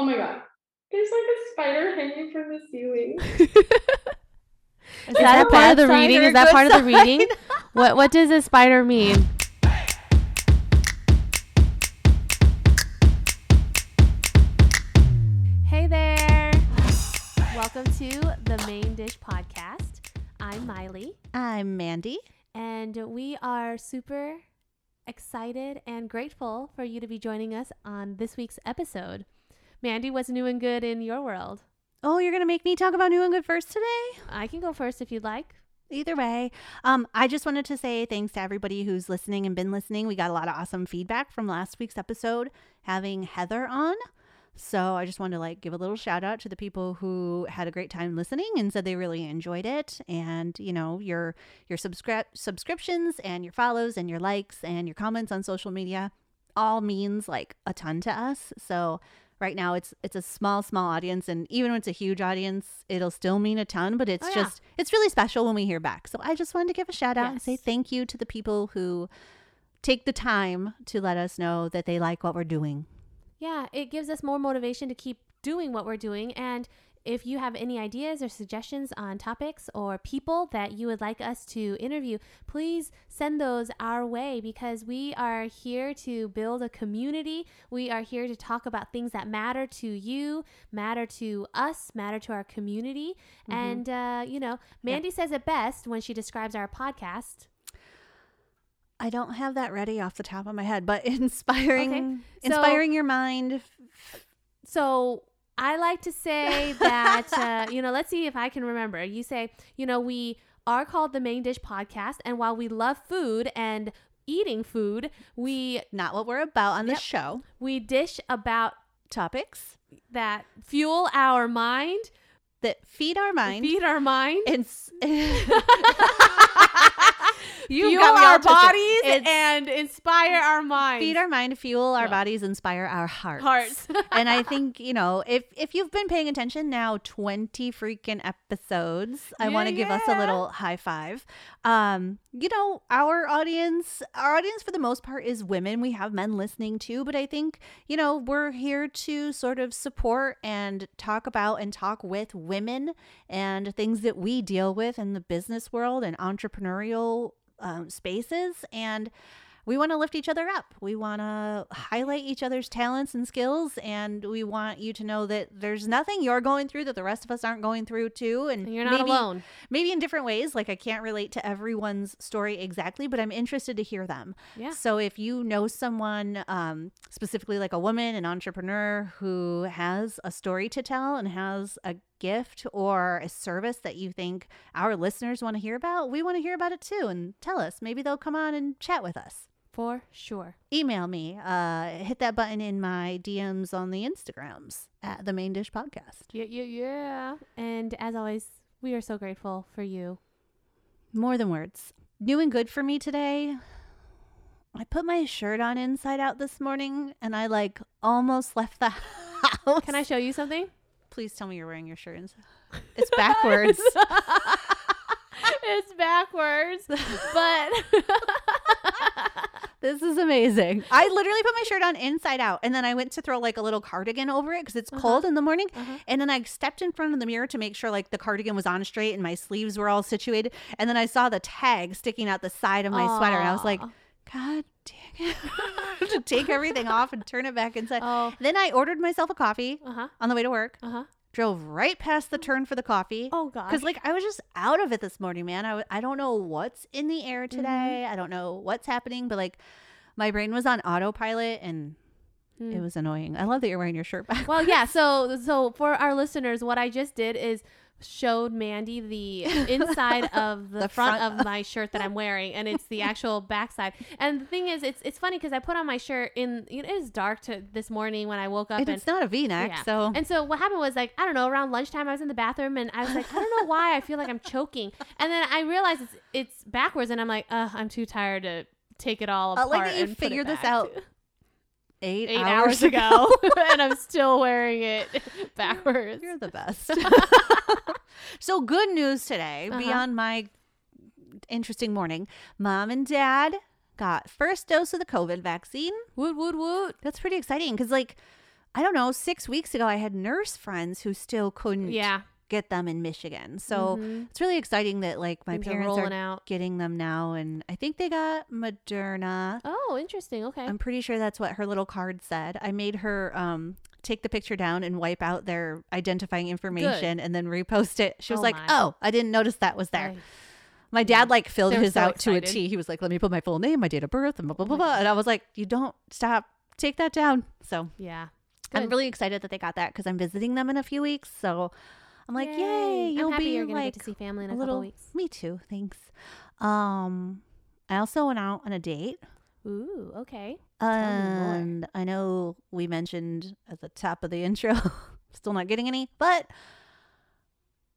Oh my god. There's like a spider hanging from the ceiling. Is that a part of the reading? Is that good part of the reading? What What does a spider mean? Hey there! Welcome to the Main Dish Podcast. I'm Miley, I'm Mandy. and we are super excited and grateful for you to be joining us on this week's episode. Mandy, what's new and good in your world? Oh, you're gonna make me talk about new and good first today? I can go first if you'd like. Either way, um, I just wanted to say thanks to everybody who's listening and been listening. We got a lot of awesome feedback from last week's episode, having Heather on. So I just wanted to like give a little shout out to the people who had a great time listening and said they really enjoyed it. And you know your your subscri- subscriptions and your follows and your likes and your comments on social media all means like a ton to us. So right now it's it's a small small audience and even when it's a huge audience it'll still mean a ton but it's Oh, yeah. just it's really special when we hear back so i just wanted to give a shout out and say thank you to the people who take the time to let us know that they like what we're doing Yeah, it gives us more motivation to keep doing what we're doing. And if you have any ideas or suggestions on topics or people that you would like us to interview, please send those our way because we are here to build a community. We are here to talk about things that matter to you, matter to us, matter to our community. And, uh, you know, Mandy says it best when she describes our podcast. i don't have that ready off the top of my head but inspiring so- inspiring your mind So I like to say that, uh, you know, let's see if I can remember. You say, you know, we are called the Main Dish Podcast. And while we love food and eating food, we not what we're about on this Yep. show we dish about topics that fuel our mind, that feed our mind feed our mind, and s- You fuel got me all our bodies, and inspire our minds. feed our mind fuel our Yeah. bodies inspire our hearts hearts. and I think you know if if you've been paying attention now, twenty freaking episodes. I Yeah, want to give us a little high five. Um, you know, our audience, our audience for the most part is women. We have men listening too, but I think you know we're here to sort of support and talk about and talk with women and things that we deal with in the business world and entrepreneurial um, spaces and we want to lift each other up. We want to highlight each other's talents and skills, and we want you to know that there's nothing you're going through that the rest of us aren't going through too. And you're not maybe, alone. Maybe in different ways. Like I can't relate to everyone's story exactly, but I'm interested to hear them. Yeah. So if you know someone, um, specifically like a woman, an entrepreneur who has a story to tell and has a gift or a service that you think our listeners want to hear about, we want to hear about it too. And tell us. Maybe they'll come on and chat with us For sure. email me uh hit that button in my dms on the instagrams at the main dish podcast Yeah, yeah, yeah. And as always, we are so grateful for you. more than words new and good for me today i put my shirt on inside out this morning and i like almost left the house Can I show you something? please tell me you're wearing your shirt inside it's backwards it's backwards, but this is amazing i literally put my shirt on inside out and then i went to throw like a little cardigan over it because it's Uh-huh. cold in the morning Uh-huh. And then I stepped in front of the mirror to make sure like the cardigan was on straight and my sleeves were all situated. And then I saw the tag sticking out the side of my sweater. And I was like, God dang it. to take everything off and turn it back inside. oh, Then I ordered myself a coffee uh huh, on the way to work, uh huh. Drove right past the turn for the coffee. Oh god. Because like I was just out of it this morning, man. I, w- I don't know what's in the air Mm-hmm. today. I don't know what's happening, but like my brain was on autopilot and Hmm. it was annoying. I love that you're wearing your shirt back. well, yeah. So, so for our listeners, what I just did is showed Mandy the inside of the, The front, front. of my shirt that I'm wearing, and it's the actual backside. And the thing is, it's it's funny because I put on my shirt in you know, it is dark to this morning when I woke up And and it's not a V-neck, Yeah. so And so what happened was like I don't know around lunchtime I was in the bathroom and I was like I don't know why I feel like I'm choking and then I realized it's it's backwards and I'm like I'm too tired to take it all Uh, apart. like that you figured this out eight, eight hours ago and I'm still wearing it backwards. You're the best. so good news today, Uh-huh. beyond my interesting morning. Mom and dad got first dose of the COVID vaccine. Woot woot woot. That's pretty exciting because, like, I don't know, six weeks ago, I had nurse friends who still couldn't Yeah. Get them in Michigan. So Mhm. it's really exciting that like my Things parents are, out. getting them now. And I think they got Moderna. Oh, interesting. Okay. I'm pretty sure that's what her little card said. I made her um take the picture down and wipe out their identifying information and then repost it. She was Oh like, my. "Oh, I didn't notice that was there." My dad like filled his so out to a excited. T. He was like, "Let me put my full name, my date of birth, and blah blah Oh blah blah." And I was like, "You don't stop. Take that down." So Yeah. I'm really excited that they got that because I'm visiting them in a few weeks. So I'm like, "Yay! I'm You'll happy be you're gonna like get to see family in a a, little." couple weeks. Me too. Thanks. Um, I also went out on a date. Ooh, okay. And I know we mentioned at the top of the intro, still not getting any, but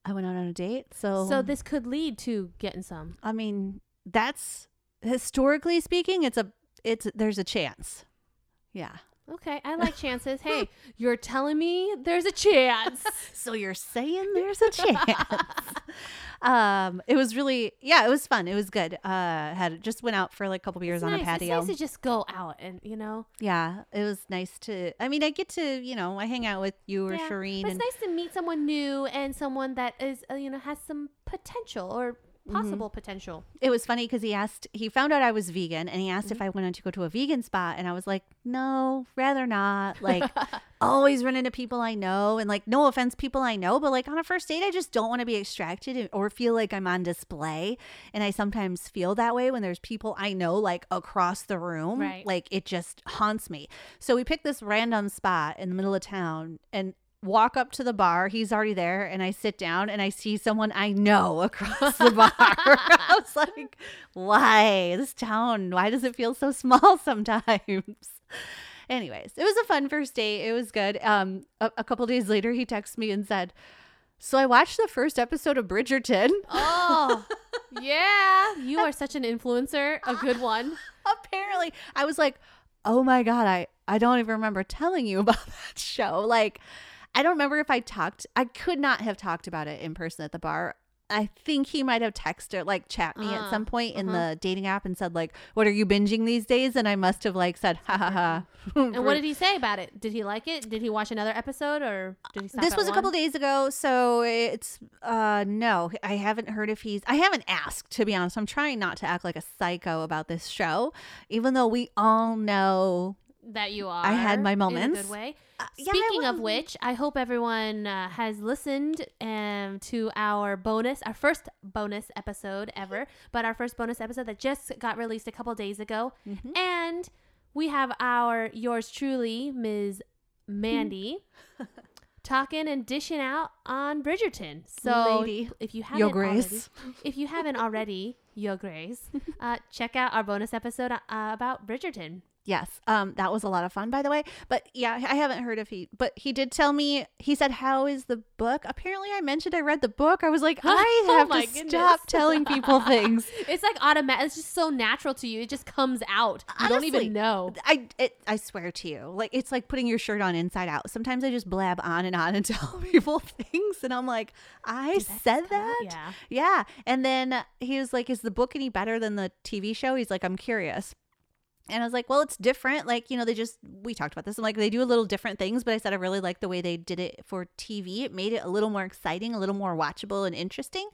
I went out on a date. So, So this could lead to getting some. I mean, that's historically speaking, it's a, it's, there's a chance. Yeah. Okay, I like chances. Hey, you're telling me there's a chance. So you're saying there's a chance. um, it was really, yeah, it was fun. It was good. Uh, had just went out for like a couple beers It's on nice. a patio. It's nice to just go out and you know. yeah, it was nice to. I mean, I get to, you know, I hang out with you or Yeah, Shireen, But and it's nice to meet someone new and someone that is uh, you know has some potential or Mm-hmm. possible potential. it was funny because he asked, he found out I was vegan, and he asked Mm-hmm. if I wanted to go to a vegan spot, and I was like, no, rather not. Like, always run into people I know, and like, no offense, people I know, but like on a first date, I just don't want to be extracted or feel like I'm on display, and I sometimes feel that way when there's people I know like across the room, Right. like it just haunts me. So we picked this random spot in the middle of town, and walk up to the bar. He's already there and i sit down and i see someone i know across the bar. I was like why? This town why does it feel so small sometimes? Anyways it was a fun first date. It was good. Um a, a couple days later he texted me and said so i watched the first episode of bridgerton. Oh, yeah. You are such an influencer. A good one. apparently i was like oh my god i i don't even remember telling you about that show. Like i don't remember if i talked i could not have talked about it in person at the bar i think he might have texted or like chat me at Uh, some point in uh-huh. the dating app and said like what are you binging these days and i must have like said ha ha ha And what did he say about it? Did he like it? Did he watch another episode or did he this was a one? couple days ago so it's uh no i haven't heard if he's i haven't asked to be honest i'm trying not to act like a psycho about this show even though we all know that you are. I had my In a moments. good way. Uh, yeah, Speaking of which, I hope everyone uh, has listened um, to our bonus, our first bonus episode ever, but our first bonus episode that just got released a couple days ago. Mhm. And we have our yours truly, Ms. Mandy, talking and dishing out on Bridgerton. So Lady, if you haven't Your already, if you haven't already, Your Grace, uh, check out our bonus episode uh, about Bridgerton. Yes, um, that was a lot of fun, by the way. But yeah, I haven't heard if he, but he did tell me. He said, "How is the book?" Apparently, I mentioned I read the book. I was like, I Oh have my to goodness. stop telling people things. It's like automatic. It's just so natural to you. It just comes out. You don't even know. I, it, I swear to you, like it's like putting your shirt on inside out. Sometimes I just blab on and on and tell people things, and I'm like, I Did said just come out? that. Yeah. Yeah. And then he was like, Is the book any better than the TV show? He's like, I'm curious. And I was like, Well, it's different. Like, you know, they just, we talked about this. I'm like, they do a little different things, but I said, I really like the way they did it for TV. It made it a little more exciting, a little more watchable and interesting.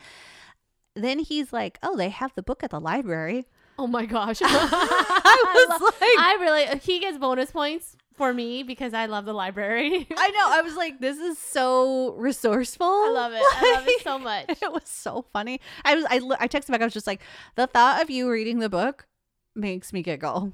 Then he's like, Oh, they have the book at the library. Oh my gosh. I was lo- like, I really. He gets bonus points for me because I love the library. I know. I was like, This is so resourceful. I love it. I love it so much. It was so funny. I was, I, I texted back. I was just like, The thought of you reading the book makes me giggle.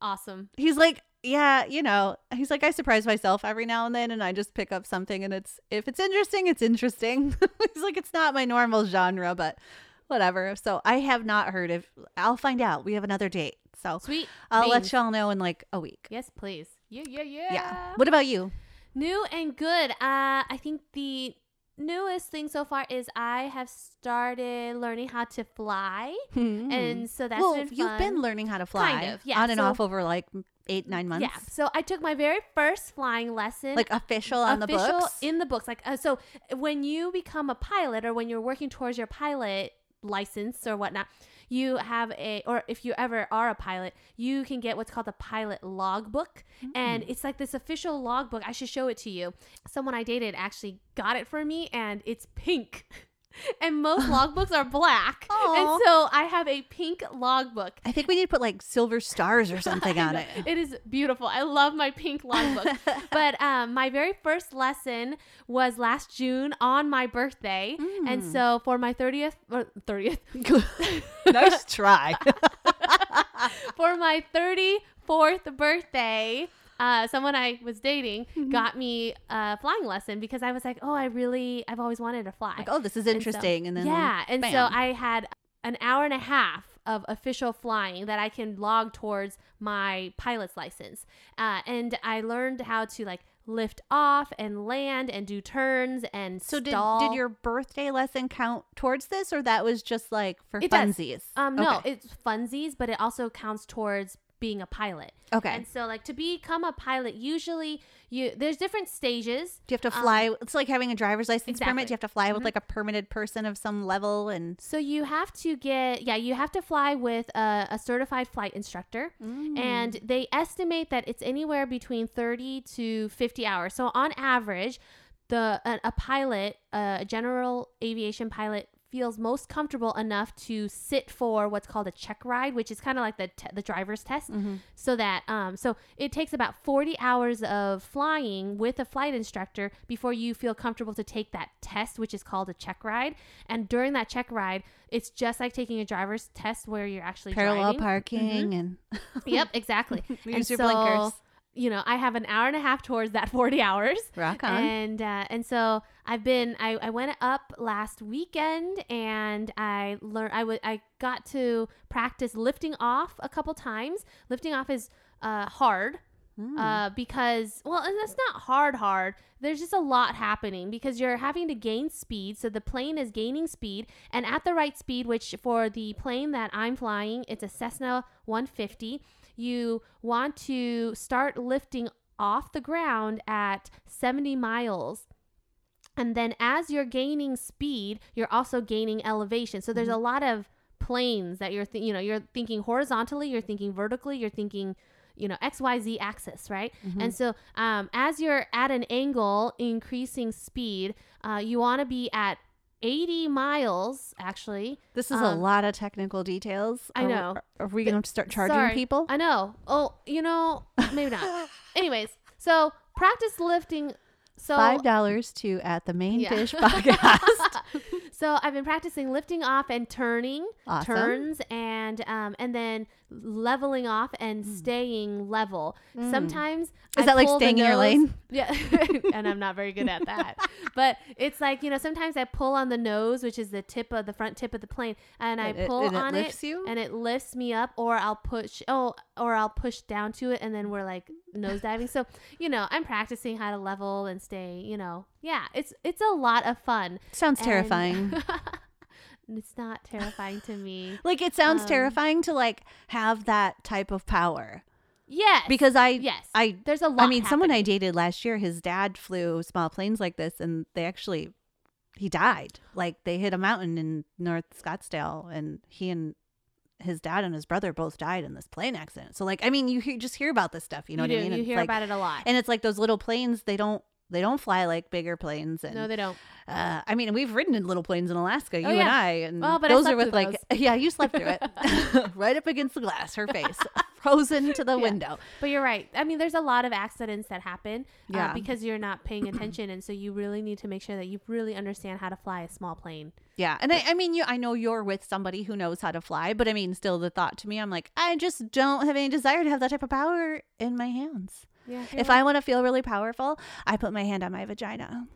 Awesome. he's like yeah you know he's like i surprise myself every now and then and i just pick up something and it's if it's interesting it's interesting he's like it's not my normal genre but whatever so i have not heard of i'll find out we have another date so Sweet. i'll let y'all know in like a week Yes, please. Yeah, yeah, yeah. yeah what about you New and good. Uh, I think the newest thing so far is I have started learning how to fly, and so that's well been you've been learning how to fly Kind of, yeah, on and so- off over like eight nine months Yeah. So I took my very first flying lesson. like official on the official books in the books. Like uh, so, when you become a pilot or when you're working towards your pilot license or whatnot, you have a, or if you ever are a pilot, you can get what's called a pilot logbook. And mm. it's like this official logbook. I should show it to you. Someone I dated actually got it for me, and it's pink. And most logbooks are black. Aw. And so I have a pink logbook. I think we need to put like silver stars or something on it. It is beautiful. I love my pink logbook. but um, my very first lesson was last June on my birthday, and Mm. so for my thirtieth or thirtieth nice try. for my thirty fourth birthday. Uh, someone I was dating Mm-hmm. got me a flying lesson because I was like, oh, I really, I've always wanted to fly. like, oh, this is And so- interesting. And, then yeah, and so. I had an hour and a half of official flying that I can log towards my pilot's license, uh, and I learned how to like lift off and land and do turns and So did stall. did your birthday lesson count towards this, or that was just like for It does. funsies? um no, Okay. it's funsies, but it also counts towards being a pilot. Okay. And so like to become a pilot, usually you there's different stages. Do you have to um, fly? it's like having a driver's license exactly. permit. Do you have to fly with Mhm. like a permitted person of some level? And So you have to get yeah, you have to fly with a, a certified flight instructor. Mm. and they estimate that it's anywhere between 30 to 50 hours. So on average, the a, a pilot, a general aviation pilot feels most comfortable enough to sit for what's called a check ride, which is kind of like the te- the driver's test. Mhm. So that um so it takes about 40 hours of flying with a flight instructor before you feel comfortable to take that test, which is called a check ride. And during that check ride, it's just like taking a driver's test where you're actually parallel driving. parking and Yep, exactly. use And your so, blinkers. You know, I have an hour and a half towards that 40 hours. Rock on. And uh, and so I've been I, I went up last weekend and I learned I would I got to practice lifting off a couple times. Lifting off is uh, hard Mm. uh, because well and that's not hard hard there's just a lot happening because you're having to gain speed so the plane is gaining speed and at the right speed which for the plane that i'm flying it's a cessna 150 you want to start lifting off the ground at 70 miles. And then as you're gaining speed you're also gaining elevation. So there's a lot of planes that you're th- you know you're thinking horizontally you're thinking vertically you're thinking you know xyz axis right? Mm-hmm. and so um, as you're at an angle increasing speed uh, you want to be at 80 miles actually this is a um, lot of technical details. I Are we- know. Are, we going to start charging Sorry. people? i know oh you know maybe not anyways so practice lifting so Five dollars to at the main Yeah. dish podcast. so I've been practicing lifting off and turning Awesome. turns and um and then leveling off and staying level. Sometimes Hmm. Is I that like staying in your lane? Yeah, and I'm not very good at that. but it's like you know sometimes I pull on the nose, which is the tip of the front tip of the plane, and I And it- pull and it on lifts it, you? and it lifts me up, or I'll push oh, or I'll push down to it, and then we're like nose diving. So you know I'm practicing how to level and stay. You know, yeah, it's it's a lot of fun. Sounds And- terrifying. It's not terrifying to me. like it sounds Um, terrifying to like have that type of power. Yes, Because I yes, I there's a lot. I mean, someone I dated last year, his dad flew small planes like this, and they actually, he died. Like they hit a mountain in North Scottsdale, and he and his dad and his brother both died in this plane accident. So, like, I mean, you hear, just hear about this stuff. You know you what do. I mean? You It's hear like- about it a lot. and it's like those little planes. They don't they don't fly like bigger planes. And no, they don't. uh, I mean, we've ridden in little planes in Alaska, you Oh, and. I, and Well, but those are with like, yeah, you slept through it, right up against the glass, her face frozen to the Yeah. window. But you're right. I mean, there's a lot of accidents that happen Yeah. uh, because you're not paying attention, and so you really need to make sure that you really understand how to fly a small plane. Yeah, and I, I mean, you, I know you're with somebody who knows how to fly, but I mean, still, the thought to me, I'm like, I just don't have any desire to have that type of power in my hands. Yeah. If I want to feel really powerful, I put my hand on my vagina,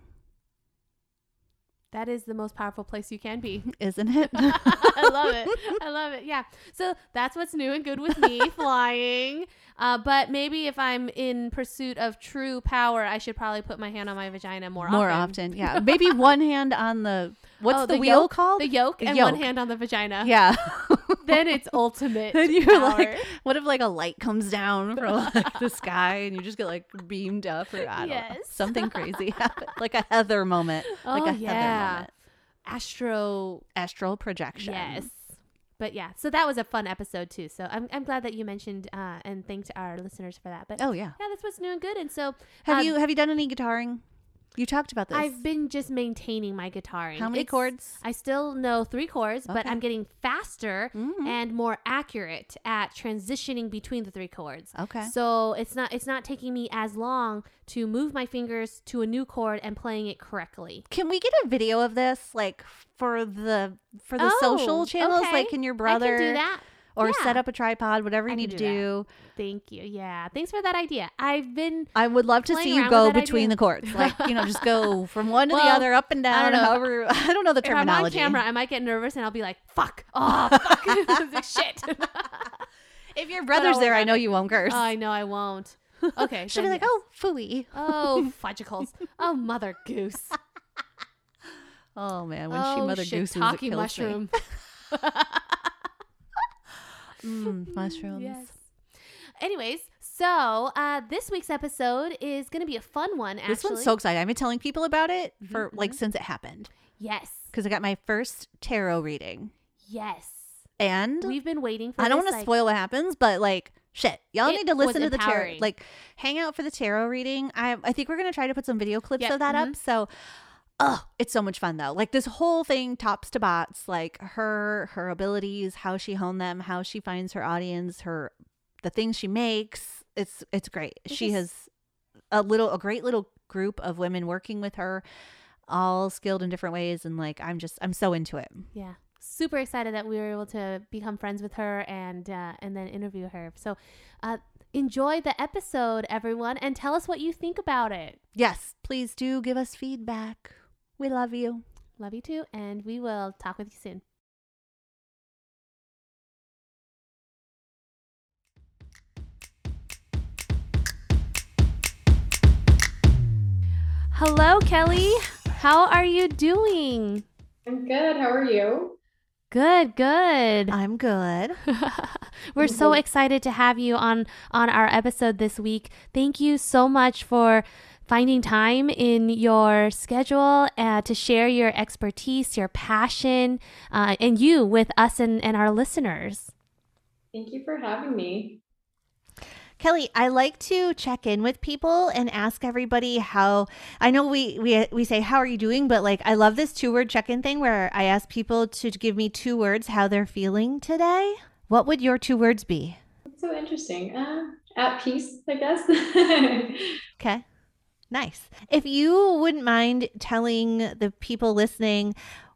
that is the most powerful place you can be. isn't it? I love it. I love it. Yeah. So that's what's new and good with me flying. Uh, but maybe if I'm in pursuit of true power, I should probably put my hand on my vagina more, More often, yeah. Maybe one hand on the what's Oh, the, the wheel called? The yoke The and one hand on the vagina. yeah. Then it's ultimate. then you're power. like, what if like a light comes down from like the sky and you just get like beamed up or I don't know, something crazy happen, like a Heather moment, like Oh, a Heather moment. Astro Astral projection. Yes. But yeah, so that was a fun episode too. So I'm, I'm glad that you mentioned uh, and thanked our listeners for that. But Oh yeah. yeah, that's what's new and good. And so Have um, you have you done any guitaring? You talked about this. I've been just maintaining my guitaring. How many It's- chords? I still know three chords, but I'm getting faster Mhm. and more accurate at transitioning between the three chords. Okay. So it's not it's not taking me as long to move my fingers to a new chord and playing it correctly. Can we get a video of this, like for the for the Oh, social channels? okay. Like, can your brother I can do that. Or Yeah. set up a tripod, whatever you I need to do? Thank you. Yeah. Thanks for that idea. I've been I would love to see you go between idea. the courts. like you know, just go from one to the other, up and down, I don't know. However, I don't know the if I'm on terminology. camera, I might get nervous and I'll be like, "Fuck! Oh, fuck! Shit!" If your brother's there, I know you won't curse. I know I won't. Okay. She'll be like, yes. "Oh, fooey." Oh, fudgicles. Oh, mother goose. Oh man, when oh, she mother shit, gooses, it talkie kills mushroom. Mm, mushrooms. yes. Anyways, so uh, this week's episode is going to be a fun one. Actually, This one's so exciting. I've been telling people about it for Mhm, like since it happened yes, because I got my first tarot reading, yes. and We've been waiting for. I don't want to like, spoil what happens, but like shit, y'all need to listen to the tarot. Like, hang out for the tarot reading. I I think we're gonna try to put some video clips Yeah, of that up. mhm. So, oh, it's so much fun though. Like this whole thing, tops to bots, like her her abilities, how she honed them, how she finds her audience, her the things she makes. It's it's great. It she is- has a little a great little group of women working with her all skilled in different ways and like i'm just i'm so into it Yeah, super excited that we were able to become friends with her and uh, and then interview her. So, uh, enjoy the episode, everyone, and tell us what you think about it. yes please do give us feedback we love you Love you too, and we will talk with you soon. Hello, Kelly. How are you doing? I'm good. How are you? Good, good. i'm good We're so Mhm. excited to have you on on our episode this week. Thank you so much for finding time in your schedule uh, to share your expertise, your passion, uh, and you with us and, and our listeners. Thank you for having me. Kelly, I like to check in with people and ask everybody how I know we we we say how are you doing, but like I love this two-word check-in thing where I ask people to give me two words how they're feeling today. What would your two words be? That's so interesting. Uh, at peace, I guess. Okay. Nice. If you wouldn't mind telling the people listening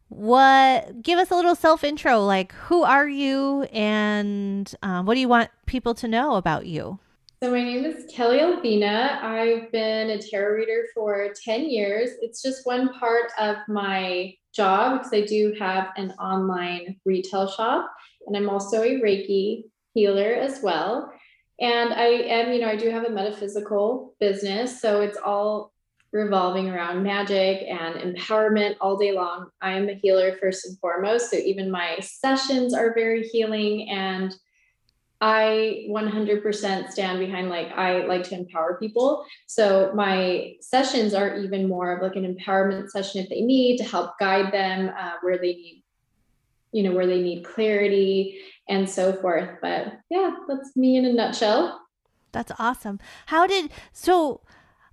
what give us a little self intro like who are you and um, what do you want people to know about you so my name is Kelly Alvina. I've been a tarot reader for 10 years. It's just one part of my job because I do have an online retail shop and I'm also a Reiki healer as well. And I am, you know, I do have a metaphysical business. So it's all revolving around magic and empowerment all day long. I'm a healer first and foremost. So even my sessions are very healing. And I 100% stand behind, like, I like to empower people. So my sessions are even more of like an empowerment session if they need to help guide them uh, where they need, you know, where they need clarity and so forth. But yeah, that's me in a nutshell. That's awesome. How did so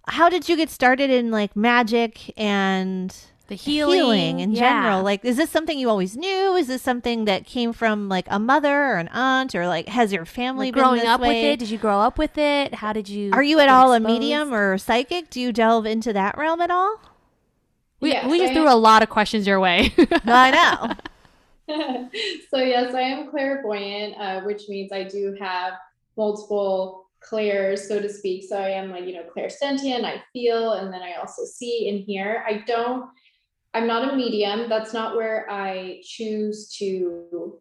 how did you get started in like magic and The healing, healing, in yeah. general? Like is this something you always knew? Is this something that came from like a mother or an aunt or like has your family Like been growing this up with it, did you grow up with it? How did you? Are you at get all a medium or psychic? Do you delve into that realm at all? We, Yes, we just I threw a lot of questions your way. I know. so yes, I am clairvoyant, uh, which means I do have multiple clairs, so to speak. So I am like, you know, clairsentient, I feel, and then I also see and hear. I don't, I'm not a medium. That's not where I choose to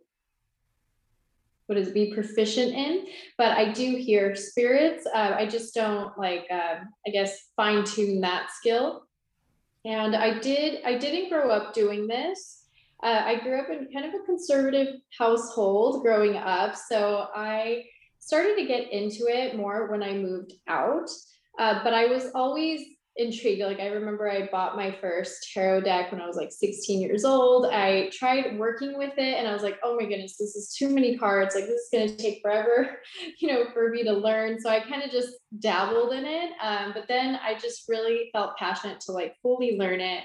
what is be proficient in, but I do hear spirits. Uh, I just don't like, uh, I guess, fine tune that skill. And I did, I didn't grow up doing this. Uh, I grew up in kind of a conservative household growing up. So I started to get into it more when I moved out. Uh, but I was always intrigued. Like I remember I bought my first tarot deck when I was like 16 years old. I tried working with it and I was like, oh my goodness, this is too many cards. Like this is going to take forever, you know, for me to learn. So I kind of just dabbled in it. Um, but then I just really felt passionate to like fully learn it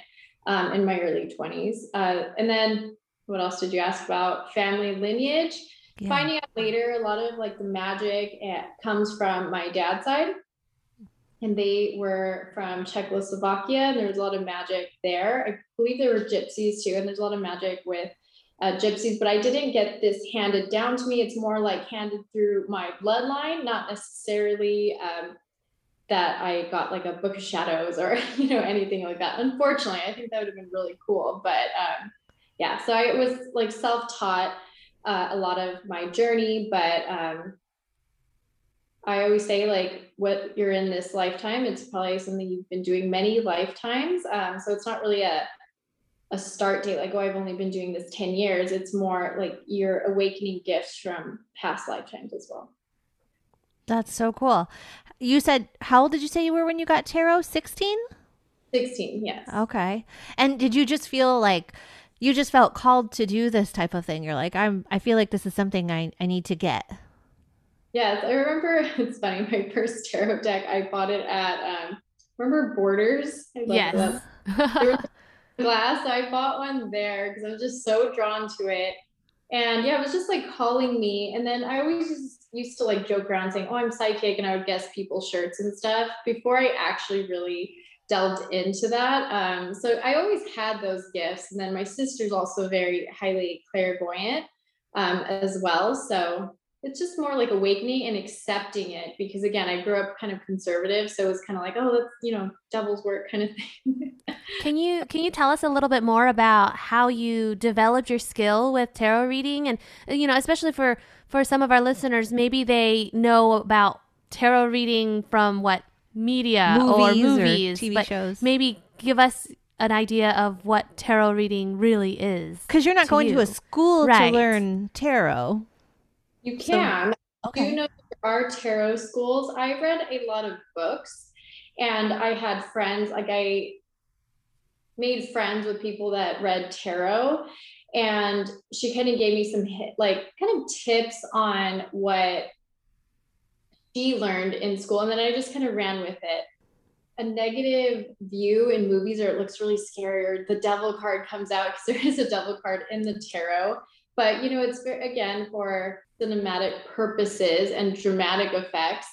um, in my early 20s. Uh, and then what else did you ask about? Family lineage. Yeah. Finding out later, a lot of like the magic eh, comes from my dad's side and they were from Czechoslovakia, and there was a lot of magic there. I believe there were gypsies too, and there's a lot of magic with uh, gypsies, but I didn't get this handed down to me. It's more like handed through my bloodline, not necessarily um, that I got like a book of shadows or you know anything like that. Unfortunately, I think that would have been really cool, but um, yeah. So I was like self-taught uh, a lot of my journey, but um, I always say like what you're in this lifetime, it's probably something you've been doing many lifetimes. Um, so it's not really a a start date like oh I've only been doing this 10 years. It's more like you're awakening gifts from past lifetimes as well. That's so cool. You said how old did you say you were when you got tarot? 16? 16, yes. Okay. And did you just feel like you just felt called to do this type of thing? You're like I'm I feel like this is something I I need to get. Yes, I remember. It's funny. My first tarot deck, I bought it at um, remember Borders. I yes. glass. So I bought one there because I was just so drawn to it. And yeah, it was just like calling me. And then I always just used to like joke around saying, "Oh, I'm psychic," and I would guess people's shirts and stuff before I actually really delved into that. Um, so I always had those gifts. And then my sister's also very highly clairvoyant um, as well. So it's just more like awakening and accepting it because again i grew up kind of conservative so it was kind of like oh that's you know devil's work kind of thing can you can you tell us a little bit more about how you developed your skill with tarot reading and uh, you know especially for for some of our listeners maybe they know about tarot reading from what media movies or movies or tv shows maybe give us an idea of what tarot reading really is because you're not going you. to a school right. to learn tarot you can. So, okay. You know, there are tarot schools. I read a lot of books and I had friends, like I made friends with people that read tarot and she kind of gave me some like kind of tips on what she learned in school and then i just kind of ran with it a negative view in movies or it looks really scary or the devil card comes out because there is a devil card in the tarot but you know it's again for cinematic purposes and dramatic effects.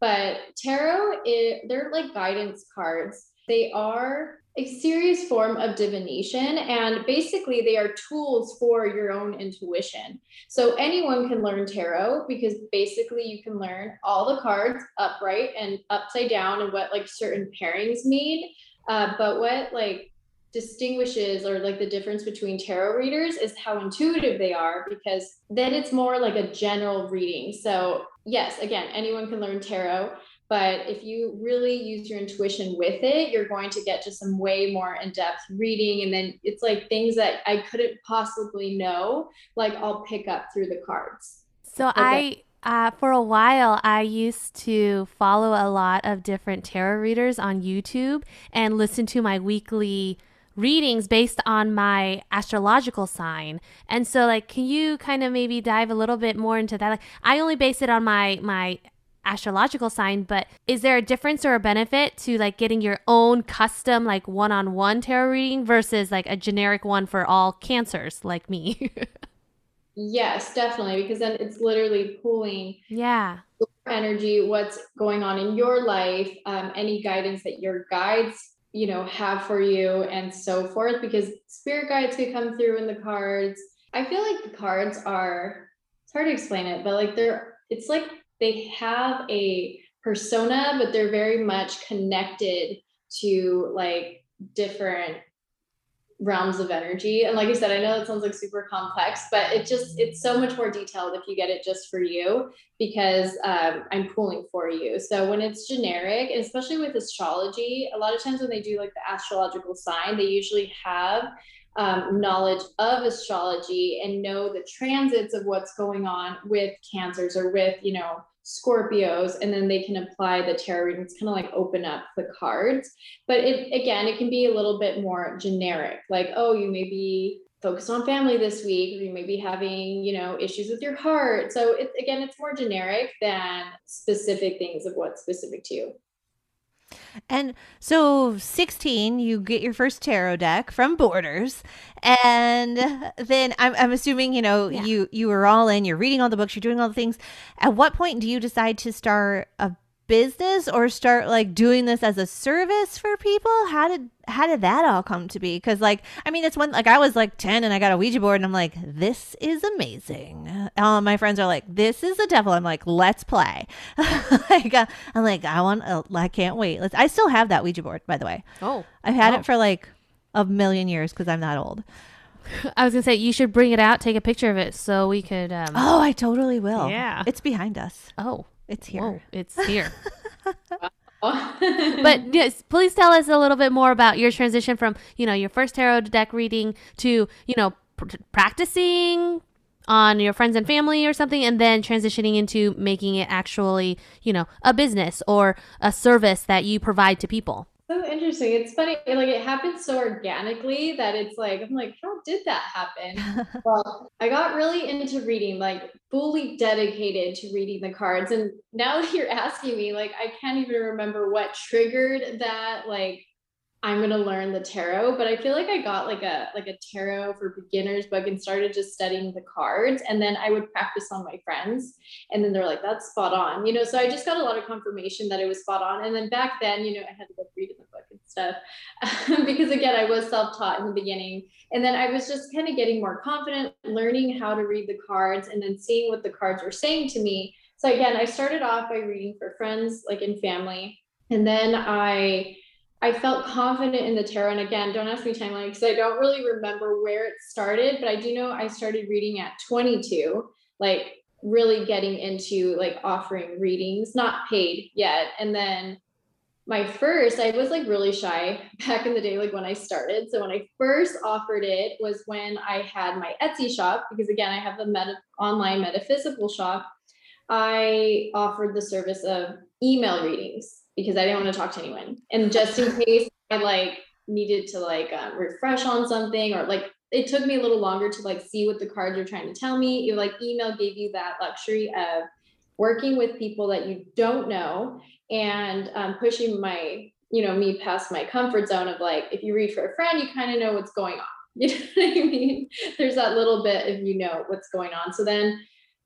But tarot, it, they're like guidance cards. They are a serious form of divination and basically they are tools for your own intuition so anyone can learn tarot because basically you can learn all the cards upright and upside down and what like certain pairings mean uh, but what like distinguishes or like the difference between tarot readers is how intuitive they are because then it's more like a general reading. So, yes, again, anyone can learn tarot, but if you really use your intuition with it, you're going to get to some way more in depth reading. And then it's like things that I couldn't possibly know, like I'll pick up through the cards. So, okay. I. Uh, for a while, I used to follow a lot of different tarot readers on YouTube and listen to my weekly readings based on my astrological sign. And so like can you kind of maybe dive a little bit more into that? Like I only base it on my my astrological sign, but is there a difference or a benefit to like getting your own custom like one-on-one tarot reading versus like a generic one for all cancers like me? yes, definitely because then it's literally pulling yeah energy what's going on in your life um, any guidance that your guides you know have for you and so forth because spirit guides could come through in the cards. I feel like the cards are it's hard to explain it but like they're it's like they have a persona but they're very much connected to like different realms of energy. And like I said, I know that sounds like super complex, but it just it's so much more detailed if you get it just for you because um, I'm pulling for you. So when it's generic, and especially with astrology, a lot of times when they do like the astrological sign, they usually have um, knowledge of astrology and know the transits of what's going on with cancers or with you know Scorpios, and then they can apply the tarot readings, kind of like open up the cards. But it again, it can be a little bit more generic, like, oh, you may be focused on family this week, or you may be having, you know, issues with your heart. So it again, it's more generic than specific things of what's specific to you. And so 16, you get your first tarot deck from Borders. And then I'm, I'm assuming, you know, Yeah. you you were all in, you're reading all the books, you're doing all the things. At what point do you decide to start a business or start like doing this as a service for people? How did how did that all come to be? Because like I mean, it's one like I was like 10 and I got a Ouija board and I'm like, this is amazing. All my friends are like, this is the devil. I'm like, let's play. like uh, I'm like, I want, uh, I can't wait. Let's. I still have that Ouija board, by the way. Oh, I've had Oh. it for like a million years because I'm that old. I was gonna say you should bring it out, take a picture of it, so we could. Um, Oh, I totally will. Yeah. it's behind us. oh, It's here. whoa, it's here. but but yes, please tell us a little bit more about your transition from you know your first tarot deck reading to you know pr- practicing on your friends and family or something, and then transitioning into making it actually you know a business or a service that you provide to people. So interesting. It's funny, like it happened so organically that it's like, I'm like, how did that happen? well, I got really into reading, like fully dedicated to reading the cards. And now that you're asking me, like, I can't even remember what triggered that, like, I'm gonna learn the tarot, but I feel like I got like a like a tarot for beginners book and started just studying the cards, and then I would practice on my friends, and then they're like, "That's spot on," you know. So I just got a lot of confirmation that it was spot on, and then back then, you know, I had to like read in the book and stuff because again, I was self-taught in the beginning, and then I was just kind of getting more confident, learning how to read the cards, and then seeing what the cards were saying to me. So again, I started off by reading for friends, like in family, and then I I felt confident in the tarot. And again, don't ask me timeline because I don't really remember where it started, but I do know I started reading at 22, like really getting into like offering readings, not paid yet. And then my first, I was like really shy back in the day, like when I started. So when I first offered it was when I had my Etsy shop, because again, I have the meta online metaphysical shop. I offered the service of email readings because I didn't want to talk to anyone. And just in case I like needed to like um, refresh on something or like it took me a little longer to like see what the cards are trying to tell me. You like email gave you that luxury of working with people that you don't know and um, pushing my you know me past my comfort zone of like if you read for a friend you kind of know what's going on. You know what i mean? There's that little bit of you know what's going on. So then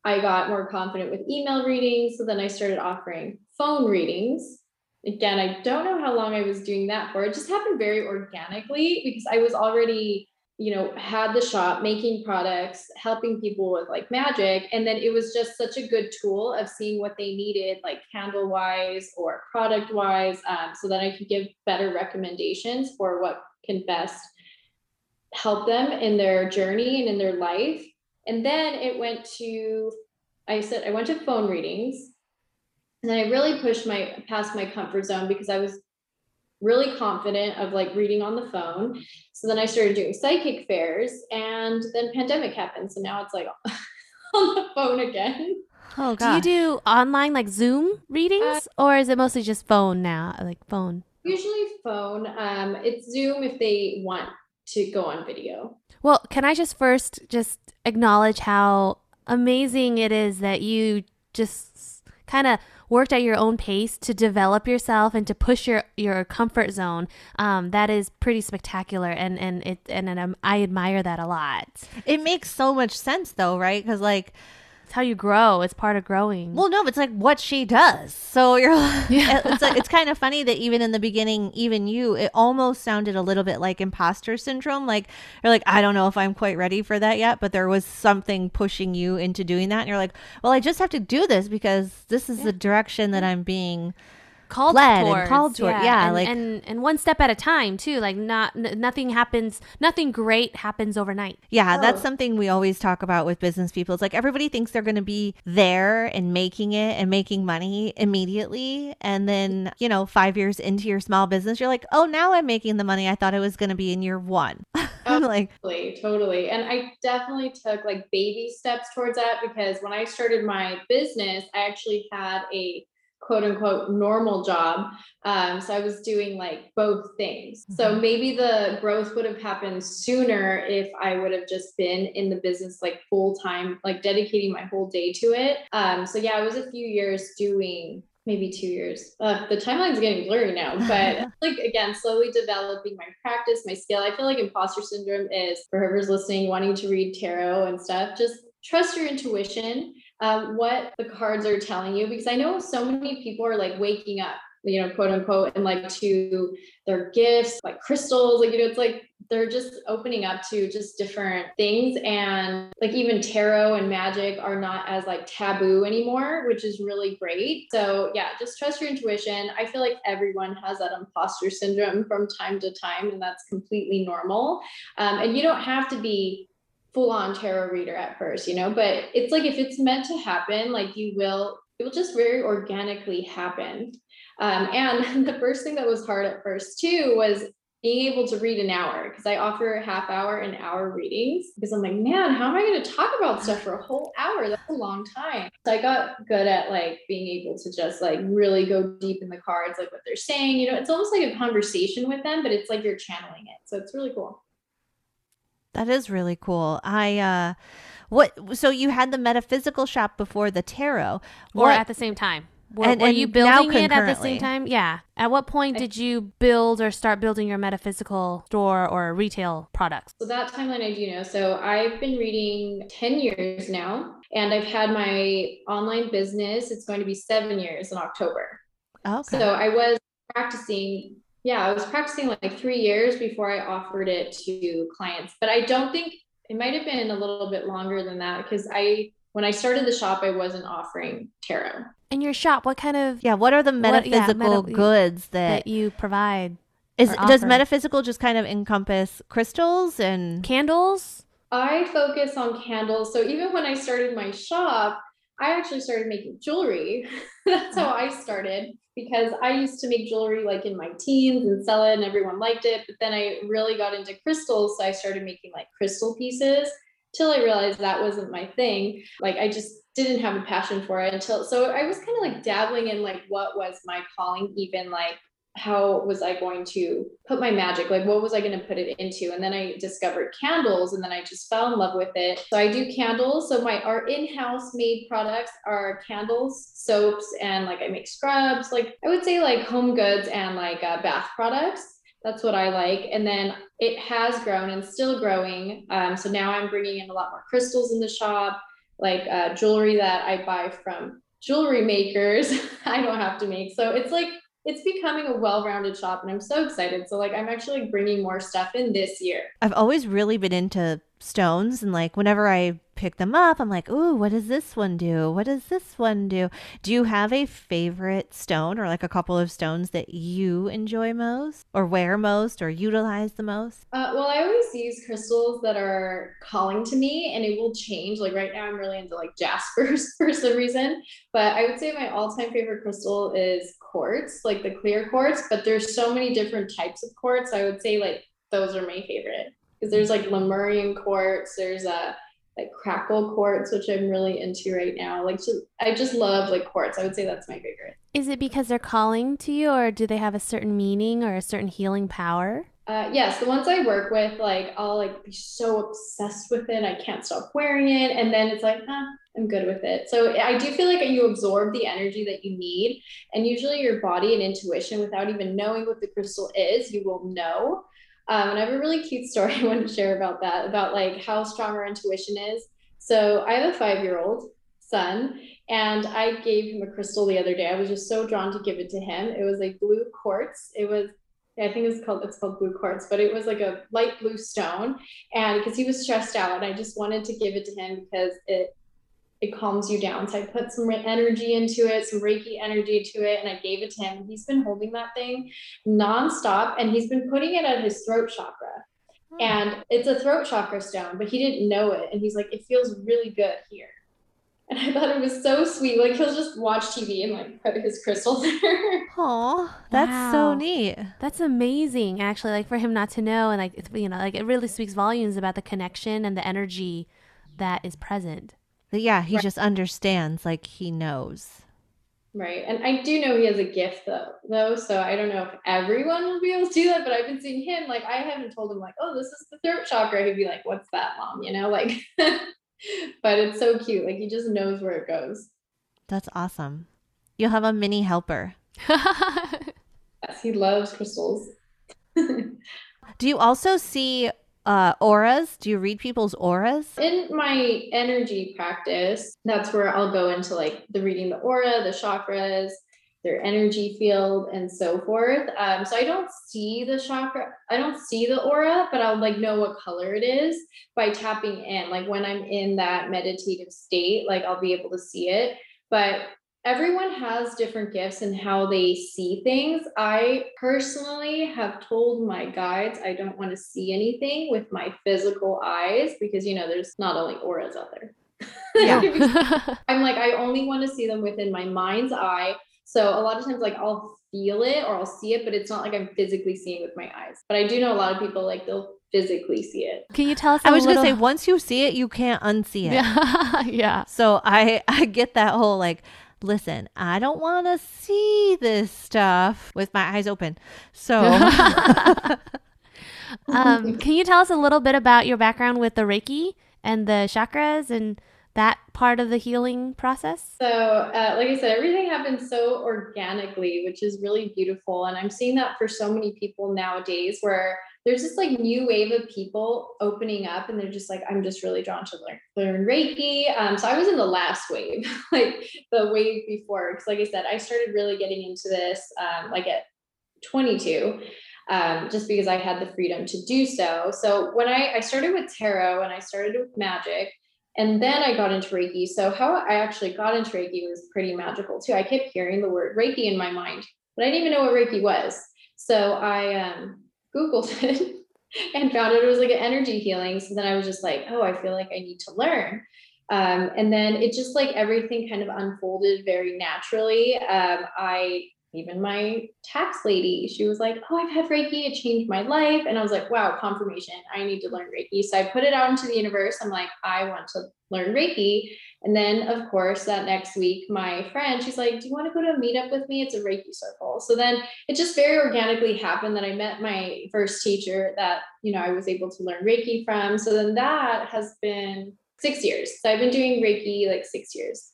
i got more confident with email readings. So then i started offering phone readings again i don't know how long i was doing that for. It just happened very organically because i was already you know had the shop making products helping people with like magic. And then it was just such a good tool of seeing what they needed like candle wise or product wise um, so that i could give better recommendations for what can best help them in their journey and in their life. And then it went to i said i went to phone readings and then i really pushed my past my comfort zone because i was really confident of like reading on the phone. So then I started doing psychic fairs and then pandemic happened. So now it's like on the phone again. Oh god. Do you do online like Zoom readings, or is it mostly just phone now? Like phone. Usually phone. Um, it's Zoom if they want to go on video. Well, can I just first just acknowledge how amazing it is that you just kind of worked at your own pace to develop yourself and to push your your comfort zone. Um, that is pretty spectacular, and and it and, and um, I admire that a lot. it makes so much sense though, right? Because like, how you grow. It's part of growing. well, no, it's like what she does. So you're, Yeah. it's like, it's kind of funny that even in the beginning, even you, it almost sounded a little bit like imposter syndrome. Like you're like, I don't know if I'm quite ready for that yet, but there was something pushing you into doing that, and you're like, well, I just have to do this because this is the direction that I'm being. Called led and towards, called toward- yeah, and, like- and and one step at a time too. Like not n- nothing happens. Nothing great happens overnight. Yeah, that's Oh. something we always talk about with business people. It's like everybody thinks they're going to be there and making it and making money immediately. And then, you know, five years into your small business, you're like, oh, now I'm making the money I thought it was going to be in year one. I'm like, Totally, totally. And I definitely took like baby steps towards that because when I started my business, I actually had a quote unquote normal job. Um, so I was doing like both things. So Mhm. maybe the growth would have happened sooner if I would have just been in the business like full time, like dedicating my whole day to it. Um, so yeah, it was a few years doing maybe two years. Uh, the timeline's getting blurry now, but like again, slowly developing my practice, my skill. I feel like imposter syndrome is for whoever's listening, wanting to read tarot and stuff. Just trust your intuition, um, what the cards are telling you, because I know so many people are like waking up, you know, quote unquote, and like to their gifts, like crystals, like you know, it's like they're just opening up to just different things and like even tarot and magic are not as like taboo anymore which is really great. So yeah just trust your intuition. I feel like everyone has that imposter syndrome from time to time and that's completely normal. Um, and you don't have to be full on tarot reader at first you know but it's like if it's meant to happen like you will it will just very organically happen um, and the first thing that was hard at first too was being able to read an hour because I offer a half hour and hour readings because I'm like, man, how am I going to talk about stuff for a whole hour? That's a long time. So I got good at like being able to just like really go deep in the cards, like what they're saying. You know, it's almost like a conversation with them, but it's like you're channeling it. So it's really cool. That is really cool. I, uh, what, so you had the metaphysical shop before the tarot. Or at the same time. Were, And- were and you now building it at the same time? Yeah. At what point did you build or start building your metaphysical store or retail products? So that timeline I do know. So I've been reading 10 years now, and I've had my online business. It's going to be seven years in October. okay. So I was practicing, yeah, I was practicing like three years before I offered it to clients. But I don't think it might have been a little bit longer than that because I, when I started the shop, I wasn't offering tarot. In your shop, what kind of yeah. What are the What- yeah, metaphysical meta- goods that that you provide? is? Does metaphysical just kind of encompass crystals and? Candles? I focus on candles. So even when I started my shop, I actually started making jewelry. That's how I started because I used to make jewelry like in my teens and sell it and everyone liked it. But then I really got into crystals. So I started making like crystal pieces till I realized that wasn't my thing. Like I just didn't have a passion for it until so I was kind of like dabbling in like what was my calling, even like how was I going to put my magic? Like, what was I going to put it into? And then I discovered candles and then I just fell in love with it. So I do candles. So my our in-house made products are candles, soaps, and like I make scrubs, like I would say like home goods and like uh, bath products. That's what I like. And then it has grown and still growing. Um, so now I'm bringing in a lot more crystals in the shop, like uh, jewelry that I buy from jewelry makers. I don't have to make. So it's like it's becoming a well-rounded shop and i'm so excited so like i'm actually like, bringing more stuff in this year I've always really been into stones and like whenever I pick them up, I'm like, ooh, what does this one do? What does this one do? Do you have a favorite stone or like a couple of stones that you enjoy most or wear most or utilize the most? uh, well i always use crystals that are calling to me and it will change like right now i'm really into like jaspers for some reason but i would say my all-time favorite crystal is quartz like the clear quartz but there's so many different types of quartz i would say like those are my favorite. Because there's like lemurian quartz there's a like crackle quartz which i'm really into right now. Like just, i just love like quartz i would say that's my favorite. Is it because they're calling to you, or do they have a certain meaning or a certain healing power? Uh, yes, the ones I work with, like I'll like be so obsessed with it, I can't stop wearing it, and then it's like, I'm good with it. So I do feel like you absorb the energy that you need, and usually your body and intuition, without even knowing what the crystal is, you will know. Um, and I have a really cute story I want to share about that, about like how strong our intuition is. So I have a five-year-old son, and I gave him a crystal the other day. I was just so drawn to give it to him. It was a blue quartz. It was I think it's called it's called blue quartz, but it was like a light blue stone. And because he was stressed out, and I just wanted to give it to him because it it calms you down. So I put some energy into it, some Reiki energy to it, and I gave it to him. He's been holding that thing nonstop, and he's been putting it at his throat chakra. Hmm. And it's a throat chakra stone, but he didn't know it. And he's like, it feels really good here. And I thought it was so sweet. Like he'll just watch TV and like put his crystal there. Oh, that's so neat. That's amazing, actually. Like for him not to know, and like you know, like it really speaks volumes about the connection and the energy that is present. But yeah, he Right. just understands, like he knows. Right. And I do know he has a gift though, though. So I don't know if everyone will be able to do that, but I've been seeing him like I haven't told him like, oh, this is the throat chakra. He'd be like, What's that, mom? You know, like but it's so cute. Like he just knows where it goes. That's awesome. You'll have a mini helper. Yes, he loves crystals. Do you also see uh, auras? Do you read people's auras? In my energy practice, that's where I'll go into like the reading the aura, the chakras, their energy field, and so forth. Um, so I don't see the chakra, I don't see the aura, but I'll like know what color it is by tapping in. Like when I'm in that meditative state, like I'll be able to see it. But everyone has different gifts and how they see things. I personally have told my guides I don't want to see anything with my physical eyes because you know there's not only auras out there. Yeah. I'm like I only want to see them within my mind's eye. So a lot of times like I'll feel it or I'll see it, but it's not like I'm physically seeing with my eyes. But I do know a lot of people like they'll physically see it. Can you tell us? I a was going to say, once you see it, you can't unsee it. Yeah, yeah. So I I get that whole like listen, I don't want to see this stuff with my eyes open. So um, can you tell us a little bit about your background with the Reiki and the chakras and that part of the healing process? So, uh, like I said, everything happens so organically, which is really beautiful. And I'm seeing that for so many people nowadays where there's this like new wave of people opening up and they're just like, I'm just really drawn to learn, learn Reiki. Um, so I was in the last wave, like the wave before. Because, like I said, I started really getting into this um, like at 22 um, just because I had the freedom to do so. So when I, I started with tarot and I started with magic, and then I got into Reiki. So how I actually got into Reiki was pretty magical too. I kept hearing the word Reiki in my mind, but I didn't even know what Reiki was. So I um, Googled it and found out it was like an energy healing. So then I was just like, oh, I feel like I need to learn. Um, and then it just like everything kind of unfolded very naturally. Um, I even my tax lady, she was like, Oh, I've had Reiki, it changed my life. And I was like, Wow, confirmation. I need to learn Reiki. So I put it out into the universe. I'm like, I want to learn Reiki. And then, of course, that next week, my friend, she's like, Do you want to go to a meetup with me? It's a Reiki circle. So then it just very organically happened that I met my first teacher that, you know, I was able to learn Reiki from. So then that has been six years. So I've been doing Reiki like six years.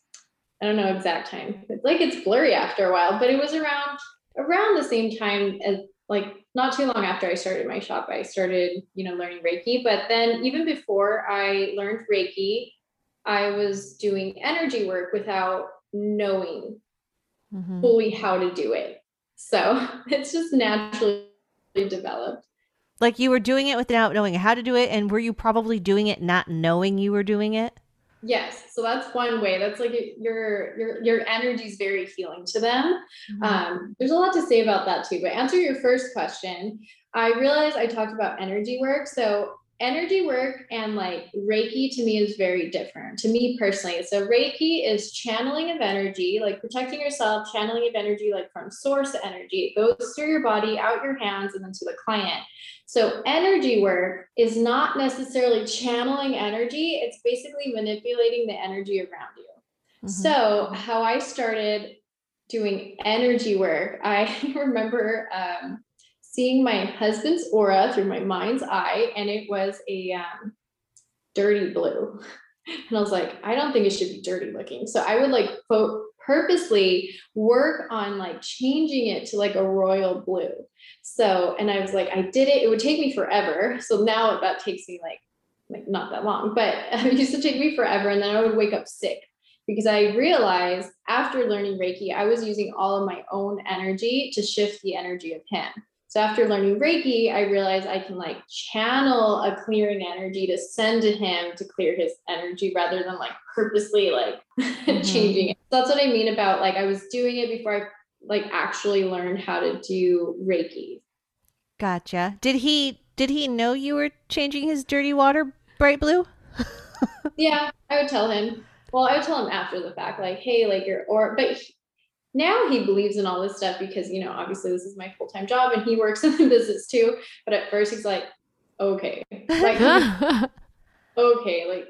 I don't know exact time. It's like it's blurry after a while, but it was around around the same time as like not too long after I started my shop. I started, you know, learning Reiki. But then even before I learned Reiki, I was doing energy work without knowing Mhm. fully how to do it. So it's just naturally developed. like you were doing it without knowing how to do it, and were you probably doing it not knowing you were doing it? Yes, so that's one way. That's like your your your energy is very healing to them. Um, there's a lot to say about that too. But answer your first question, I realized I talked about energy work. So energy work and like Reiki to me is very different. To me personally, so Reiki is channeling of energy, like protecting yourself, channeling of energy, like from source energy. It goes through your body, out your hands, and then to the client. So, energy work is not necessarily channeling energy, it's basically manipulating the energy around you. Mhm. So, how I started doing energy work, I remember um, seeing my husband's aura through my mind's eye, and it was a um, dirty blue. And I was like, I don't think it should be dirty looking. So I would like po- purposely work on like changing it to like a royal blue. So, and I was like, I did it. It would take me forever. So now that takes me like, like not that long, but it used to take me forever. And then I would wake up sick because I realized after learning Reiki, I was using all of my own energy to shift the energy of him. So after learning Reiki, I realized I can like channel a clearing energy to send to him to clear his energy rather than like purposely like mm-hmm. changing it. So That's what I mean about like I was doing it before I like actually learned how to do Reiki. Gotcha. Did he did he know you were changing his dirty water bright blue? Yeah, I would tell him. well, I would tell him after the fact, like, hey, like you're or but he, now he believes in all this stuff because you know, obviously this is my full-time job and he works in the business too. But at first he's like, okay. Like okay, like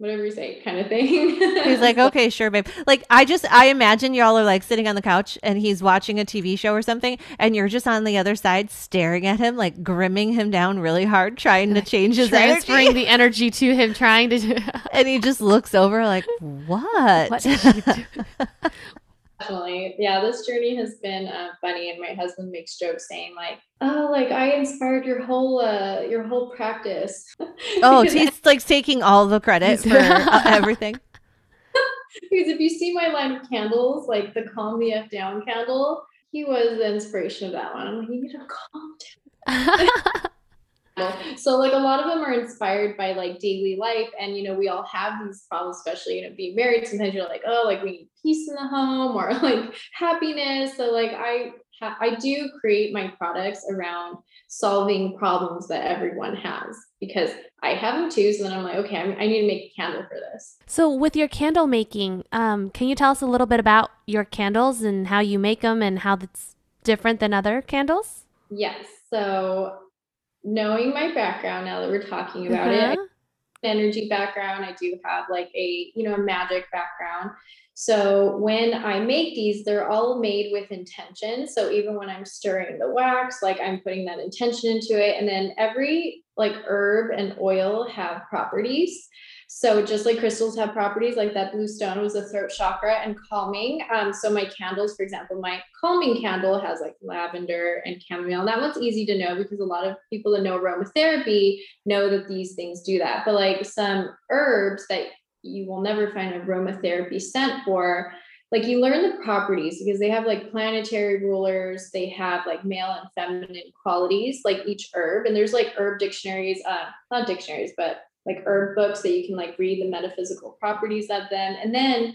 whatever you say, kind of thing. He's like, okay, sure, babe. Like, I just, I imagine y'all are like sitting on the couch and he's watching a TV show or something, and you're just on the other side staring at him, like grimming him down really hard, trying to change his transferring energy. the energy to him, trying to. Do- and he just looks over like, what? what did you do? Definitely. Yeah, this journey has been uh, funny and my husband makes jokes saying like, "Oh, like I inspired your whole uh your whole practice." oh, Because- he's like taking all the credit for uh, everything. because if you see my line of candles, like the calm the F down candle, he was the inspiration of that one. I'm like, you need to calm down. So like a lot of them are inspired by like daily life, and you know we all have these problems, especially you know being married. Sometimes you're like, oh, like we need peace in the home or like happiness. So like I I do create my products around solving problems that everyone has because I have them too. So then I'm like, okay, I'm, I need to make a candle for this. so, with your candle making, um, can you tell us a little bit about your candles and how you make them and how that's different than other candles? Yes. So knowing my background now that we're talking about it, Uh-huh. energy background, I do have like a, you know, a magic background. So when I make these, they're all made with intention. So even when I'm stirring the wax, like I'm putting that intention into it. And then every like herb and oil have properties. So just like crystals have properties, like that blue stone was a throat chakra and calming. Um, so my candles, for example, my calming candle has like lavender and chamomile. That one's easy to know because a lot of people that know aromatherapy know that these things do that. But like some herbs that you will never find aromatherapy scent for, like you learn the properties because they have like planetary rulers, they have like male and feminine qualities, like each herb. And there's like herb dictionaries, uh, not dictionaries, but like herb books that you can like read the metaphysical properties of them. And then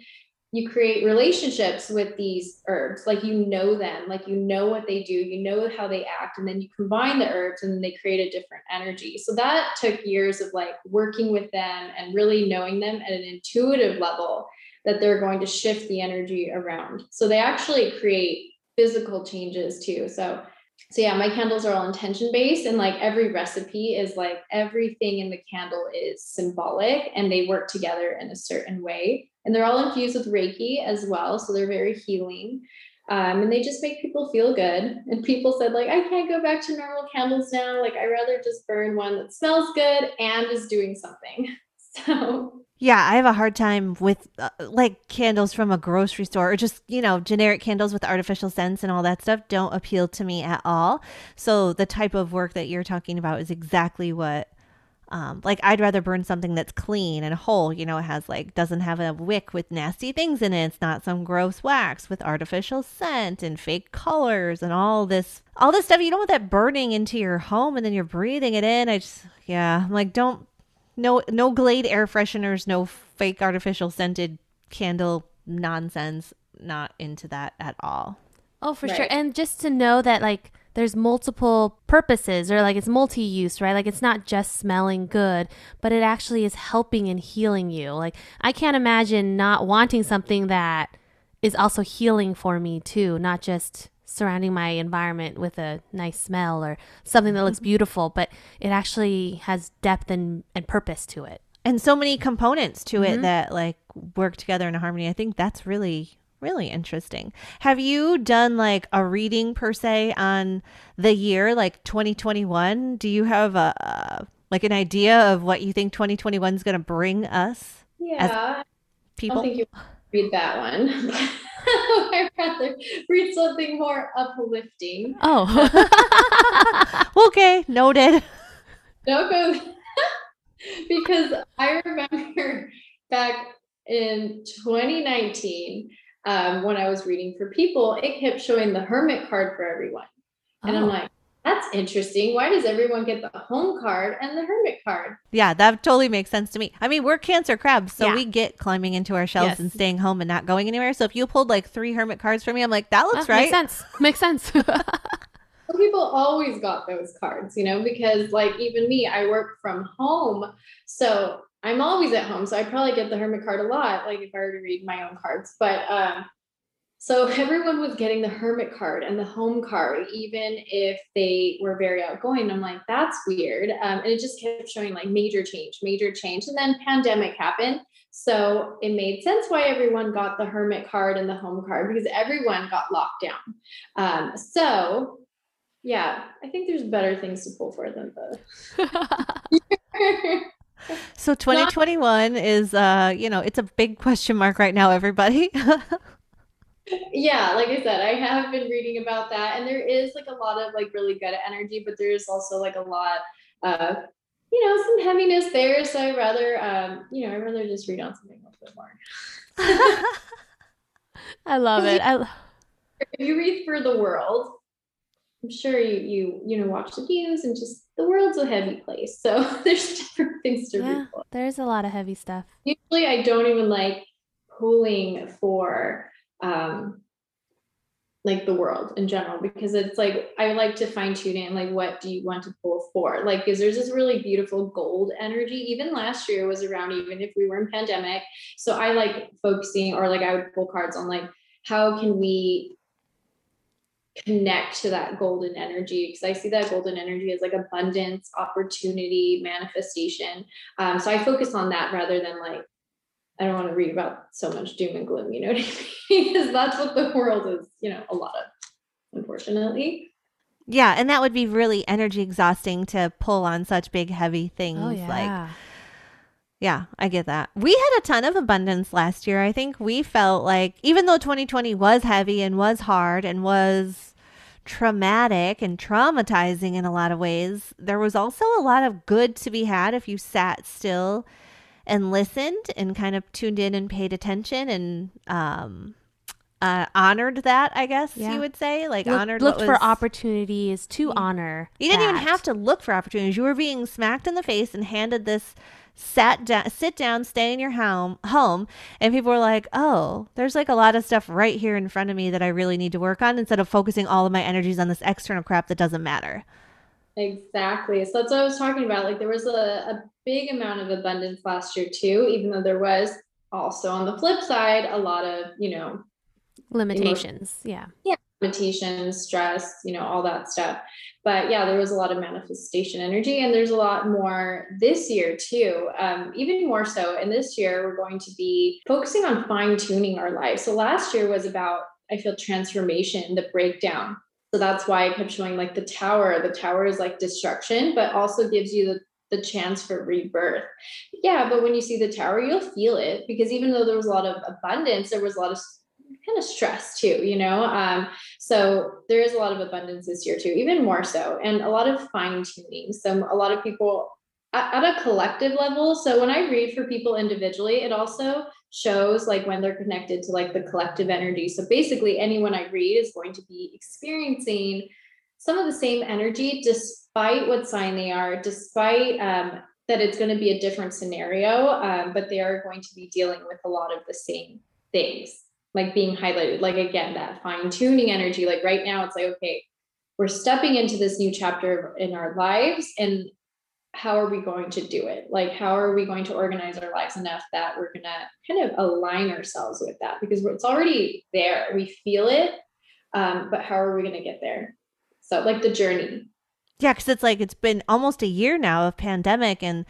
you create relationships with these herbs. Like you know them. Like you know what they do. You know how they act. And then you combine the herbs and they create a different energy. So that took years of like working with them and really knowing them at an intuitive level that they're going to shift the energy around. So they actually create physical changes too. So so yeah my candles are all intention based and like every recipe is like everything in the candle is symbolic and they work together in a certain way. And they're all infused with reiki as well so they're very healing um, and they just make people feel good. And people said like i can't go back to normal candles now. Like i rather just burn one that smells good and is doing something. So Yeah, I have a hard time with uh, like candles from a grocery store or just, you know, generic candles with artificial scents and all that stuff don't appeal to me at all. So the type of work that you're talking about is exactly what um like I'd rather burn something that's clean and whole, you know, it has like doesn't have a wick with nasty things in it. It's not some gross wax with artificial scent and fake colors and all this all this stuff you don't want that burning into your home and then you're breathing it in. I just yeah, I'm like don't no no glade air fresheners no fake artificial scented candle nonsense not into that at all Oh, for sure. And just to know that like there's multiple purposes or like it's multi-use, right? Like it's not just smelling good, but it actually is helping and healing you. Like I can't imagine not wanting something that is also healing for me too, not just surrounding my environment with a nice smell or something that looks beautiful, but it actually has depth and, and purpose to it. and so many components to it Mhm. that like work together in a harmony i think that's really really interesting have you done like a reading per se on the year like 2021 do you have a uh, like an idea of what you think 2021 is going to bring us yeah I people don't think you read that one. I'd rather read something more uplifting. Oh. okay noted Don't go because I remember back in 2019 um, when I was reading for people, it kept showing the hermit card for everyone. And I'm Oh. like, that's interesting. Why does everyone get the home card and the hermit card? Yeah, that totally makes sense to me. I mean, we're cancer crabs, so Yeah. we get climbing into our shells Yes. and staying home and not going anywhere. So if you pulled like three hermit cards for me, I'm like, that looks Ah, right. Makes sense. Makes sense. Well, people always got those cards, you know, because like even me, I work from home. So I'm always at home, so I probably get the hermit card a lot, like if I were to read my own cards. But um, so everyone was getting the hermit card and the home card, even if they were very outgoing. I'm like, that's weird. Um, and it just kept showing like major change, major change. And then pandemic happened. So it made sense why everyone got the hermit card and the home card because everyone got locked down. Um, so yeah, I think there's better things to pull for than the. so 2021 is uh you know it's a big question mark right now everybody yeah like i said i have been reading about that and there is like a lot of like really good energy but there's also like a lot of you know some heaviness there so i rather um you know i rather just read on something a little bit more. I love it. I... if you read for the world i'm sure you you you know watch the news and just the world's a heavy place so there's different things to yeah, read for. there's a lot of heavy stuff. Usually i don't even like pulling for um like the world in general because it's like I like to fine tune and like what do you want to pull for? Like because there's this really beautiful gold energy. Even last year was around even if we were in pandemic. So I like focusing or like I would pull cards on like how can we connect to that golden energy? Because I see that golden energy as like abundance opportunity manifestation. Um, so I focus on that rather than like I don't want to read about so much doom and gloom, you know what I mean? because that's what the world is, you know, a lot of, unfortunately. Yeah, and that would be really energy exhausting to pull on such big, heavy things. Oh, yeah. Like, yeah, I get that. We had a ton of abundance last year. I think we felt like, even though 2020 was heavy and was hard and was traumatic and traumatizing in a lot of ways, there was also a lot of good to be had if you sat still and listened and kind of tuned in and paid attention and um, uh, honored that, I guess yeah. you would say, like Look, honored. Looked was, for opportunities to honor. You didn't that. even have to look for opportunities. You were being smacked in the face and handed this sat down, sit down, stay in your home, home, and people were like, "Oh, there's like a lot of stuff right here in front of me that I really need to work on," instead of focusing all of my energies on this external crap that doesn't matter. Exactly. So that's what I was talking about. Like there was a, a big amount of abundance last year too, even though there was also on the flip side a lot of, you know, limitations. yeah. Yeah. Limitations, stress, you know, all that stuff. But yeah, there was a lot of manifestation energy, and there's a lot more this year too. Um, even more so. And this year, we're going to be focusing on fine tuning our lives. So last year was about, I feel, transformation, the breakdown so that's why I kept showing like the tower. The tower is like destruction, but also gives you the the chance for rebirth. Yeah, but when you see the tower, you'll feel it because even though there was a lot of abundance, there was a lot of kind of stress too, you know? Um, so there is a lot of abundance this year too, even more so, and a lot of fine tuning. So a lot of people at, at a collective level. So when I read for people individually, it also shows like when they're connected to like the collective energy. So basically, anyone I read is going to be experiencing some of the same energy despite what sign they are, despite um, that it's going to be a different scenario, um, but they are going to be dealing with a lot of the same things, like being highlighted. Like again, that fine tuning energy. Like right now, it's like, okay, we're stepping into this new chapter in our lives and how are we going to do it? Like, how are we going to organize our lives enough that we're going to kind of align ourselves with that? Because it's already there. We feel it. Um, but how are we going to get there? So, like the journey. Yeah, because it's like it's been almost a year now of pandemic, and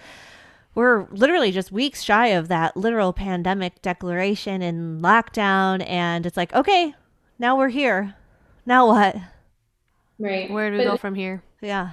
we're literally just weeks shy of that literal pandemic declaration and lockdown. And it's like, okay, now we're here. Now what? Right. Where do we but go from here? Yeah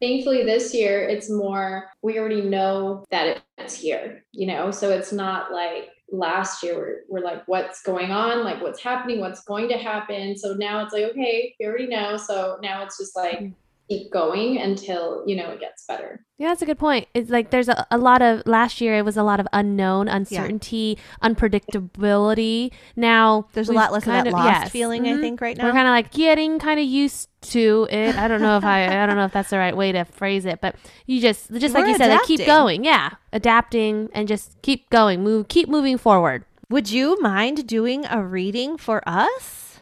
thankfully this year it's more we already know that it's here you know? So it's not like last year we're, we're like what's going on? Like what's happening? What's going to happen? So now it's like okay we already know. So now it's just like mm keep going until you know it gets better. Yeah that's a good point. It's like there's a, a lot of last year it was a lot of unknown uncertainty yeah. unpredictability. Now there's a lot less of that of, lost yes. feeling mm-hmm. i think right now we're kind of like getting kind of used to it. I don't know if i i don't know if that's the right way to phrase it but you just just we're like you adapting. said like keep going. Yeah adapting and just keep going. Move keep moving forward. Would you mind doing a reading for us?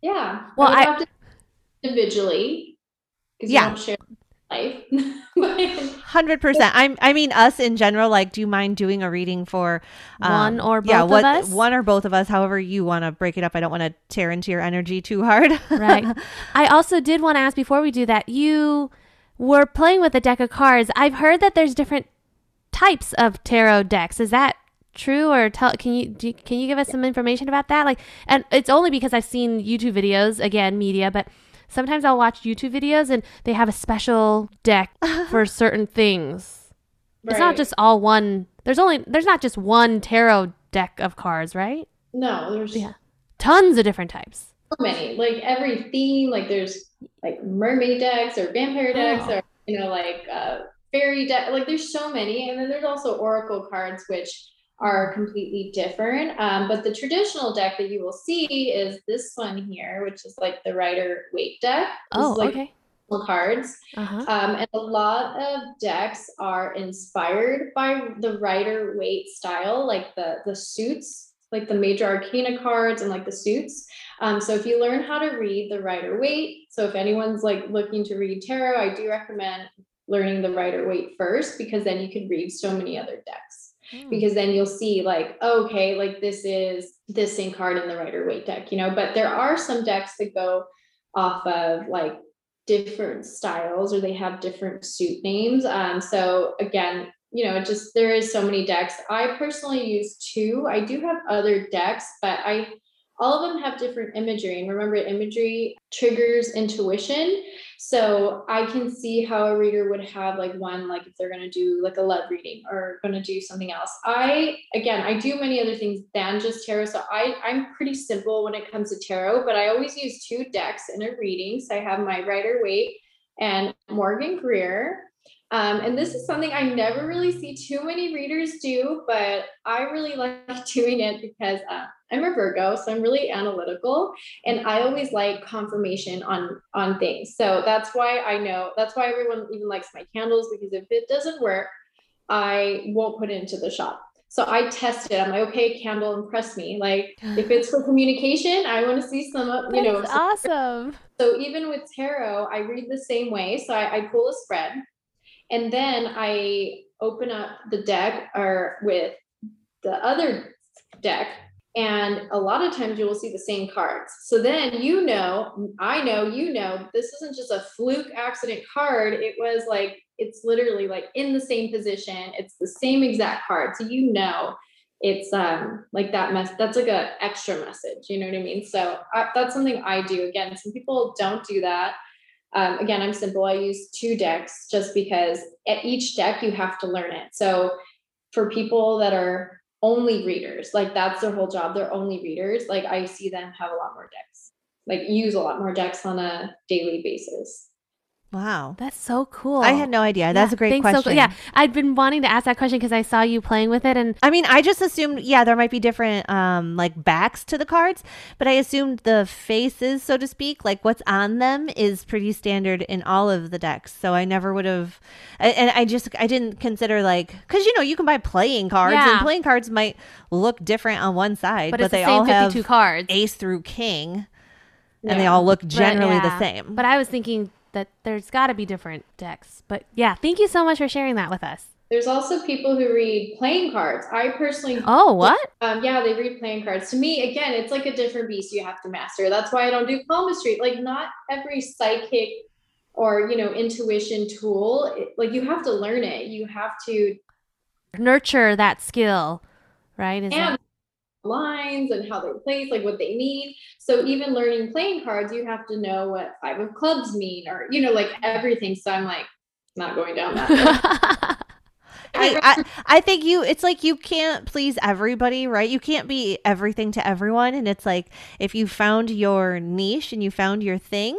Yeah. Well i, I individually because yeah. you don't share life. Hundred hundred percent. I'm. I mean, us in general. Like, do you mind doing a reading for um, One or yeah, both what, of us? One or both of us. However, you want to break it up. I don't want to tear into your energy too hard. right. I also did want to ask before we do that, you were playing with a deck of cards. I've heard that there's different types of tarot decks. Is that true or tell can you do, can you give us some information about that? Like and it's only because I've seen YouTube videos, again, media, but sometimes I'll watch YouTube videos and they have a special deck for certain things. It's not just all one. There's only there's not just one tarot deck of cards, right? no, there's Yeah. Tons of different types. so many. Like every theme, like there's like mermaid decks or vampire decks Oh. or you know like uh, fairy deck. Like there's so many, and then there's also oracle cards which are completely different. Um, but the traditional deck that you will see is this one here, which is like the Rider Waite deck. This Oh, like okay. cards. Uh-huh. Um, and a lot of decks are inspired by the Rider Waite style, like the the suits, like the major arcana cards and like the suits. Um, so if you learn how to read the Rider Waite, so if anyone's like looking to read tarot, I do recommend learning the Rider Waite first because then you can read so many other decks Hmm. because then you'll see like okay like this is this same card in the Rider Waite deck you know but there are some decks that go off of like different styles or they have different suit names um so again you know it just there is so many decks i personally use two i do have other decks but i all of them have different imagery and remember imagery triggers intuition so I can see how a reader would have like one, like if they're going to do like a love reading or going to do something else. I, again, I do many other things than just tarot. So I, I'm pretty simple when it comes to tarot, but I always use two decks in a reading. So I have my Rider Waite and Morgan Greer. Um, and this is something I never really see too many readers do, but I really like doing it because uh, I'm a Virgo, so I'm really analytical and I always like confirmation on on things. So that's why I know that's why everyone even likes my candles because if it doesn't work, I won't put it into the shop. So I test it. I'm like, okay, candle, impress me. Like if it's for communication, I want to see some, you know. That's some- awesome. so even with tarot, I read the same way. So I, I pull a spread, and then I open up the deck or with the other deck, and a lot of times you will see the same cards. So then you know, I know, you know, this isn't just a fluke accident card. It was like it's literally like in the same position. It's the same exact card. So you know it's um like that mess that's like a extra message you know what i mean so I, that's something i do again some people don't do that um, again i'm simple. I use two decks just because at each deck you have to learn it. So for people that are only readers like that's their whole job. They're only readers. Like i see them have a lot more decks like use a lot more decks on a daily basis Wow. That's so cool. I had no idea. That's Yeah, a great thanks so- question. yeah, I'd been wanting to ask that question because I saw you playing with it, and I mean, I just assumed, yeah, there might be different, um, like backs to the cards, but I assumed the faces, so to speak, like what's on them is pretty standard in all of the decks. So I never would have, and I just, I didn't consider like, cause you know, you can buy playing cards Yeah. and playing cards might look different on one side, but, but, they the all have cards. ace through king and they all look generally yeah. the same. But I was thinking that there's got to be different decks. But yeah, thank you so much for sharing that with us. there's also people who read playing cards i personally Oh, what? Um, yeah, they read playing cards. To me, again, it's like a different beast you have to master. That's why I don't do palmistry. Like, not every psychic or you know intuition tool, it- like you have to learn it. You have to Nurture that skill, right? Is and that- lines and how they place, like what they mean. So even learning playing cards, you have to know what five of clubs mean, or you know, like everything. So I'm like, not going down that. Hey, I, I think you it's like you can't please everybody right you can't be everything to everyone and it's like if you found your niche and you found your thing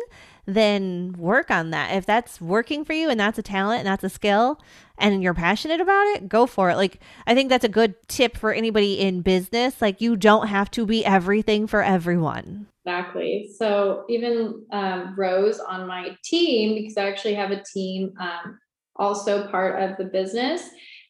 then work on that. If that's working for you and that's a talent and that's a skill and you're passionate about it go for it. Like i think that's a good tip for anybody in business. Like you don't have to be everything for everyone. Exactly. So even um, Rose on my team, because I actually have a team um, also part of the business,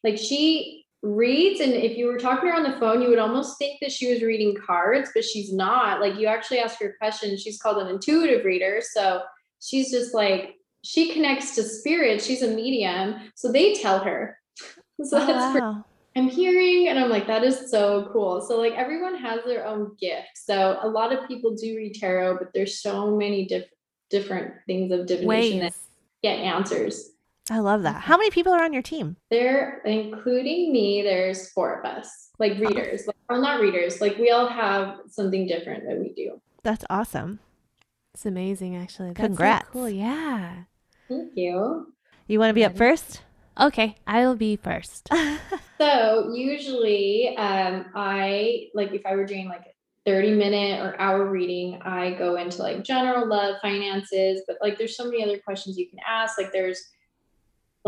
like she reads, and if you were talking to her on the phone, you would almost think that she was reading cards, but she's not. Like you actually ask her questions. She's called an intuitive reader. So she's just like she connects to spirit. She's a medium. So they tell her. So Oh, that's pretty wow. I'm hearing and I'm like, that is so cool. So like everyone has their own gift. So a lot of people do read tarot, but there's so many diff- different things of divination that get answers. I love that. How many people are on your team? There, including me, there's four of us, like readers, like, or not readers. Like we all have something different that we do. That's awesome. It's amazing, actually. That's so Congrats. cool. Yeah. Thank you. You want to be up first? Okay, I'll be first. So usually, um, I like if I were doing like 30 minute or hour reading, I go into like general love, finances, but like there's so many other questions you can ask. Like there's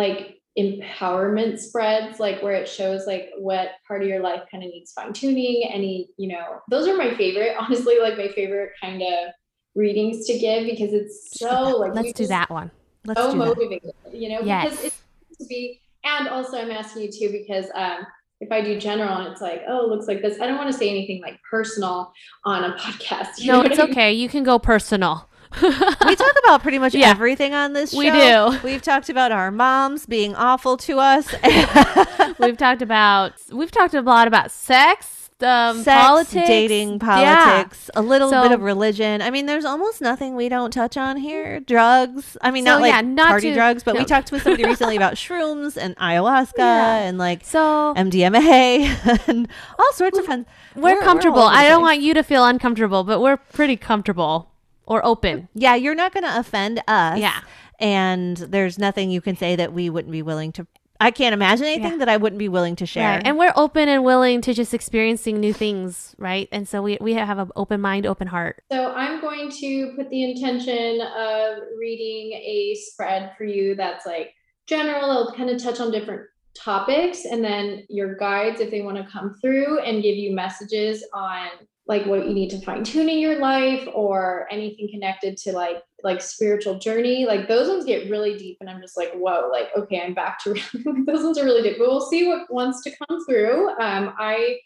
like empowerment spreads, like where it shows like what part of your life kind of needs fine tuning. Any, you know, those are my favorite, honestly, like my favorite kind of readings to give because it's so like Let's do that one. Let's so do that. you know, Yes. because it's to be, and also I'm asking you too, because um, if I do general and it's like, oh, it looks like this, I don't want to say anything like personal on a podcast. you No, it's I mean? okay. You can go personal. we talk about pretty much Yeah. everything on this show. We do. We've talked about our moms being awful to us. we've talked about we've talked a lot about sex, um, Sex, politics, dating, Yeah. politics, a little bit of religion. I mean, there's almost nothing we don't touch on here. Drugs. I mean, So, not like yeah, not party to- drugs, but we talked with somebody recently about shrooms and ayahuasca Yeah. and like So MDMA and all sorts of fun. we're, all comfortable. the I don't want you to feel uncomfortable, but we're pretty comfortable or open. Yeah, you're not going to offend us. Yeah. And there's nothing you can say that we wouldn't be willing to. I can't imagine anything Yeah. that I wouldn't be willing to share. Right. And we're open and willing to just experiencing new things, right? And so we we have an open mind, open heart. So I'm going to put the intention of reading a spread for you that's like general. It'll kind of touch on different topics, and then your guides, if they want to come through and give you messages on like what you need to fine tune in your life or anything connected to like like spiritual journey. Like those ones get really deep, and I'm just like, whoa, like okay, I'm back to those ones are really deep. But we'll see what wants to come through. Um, I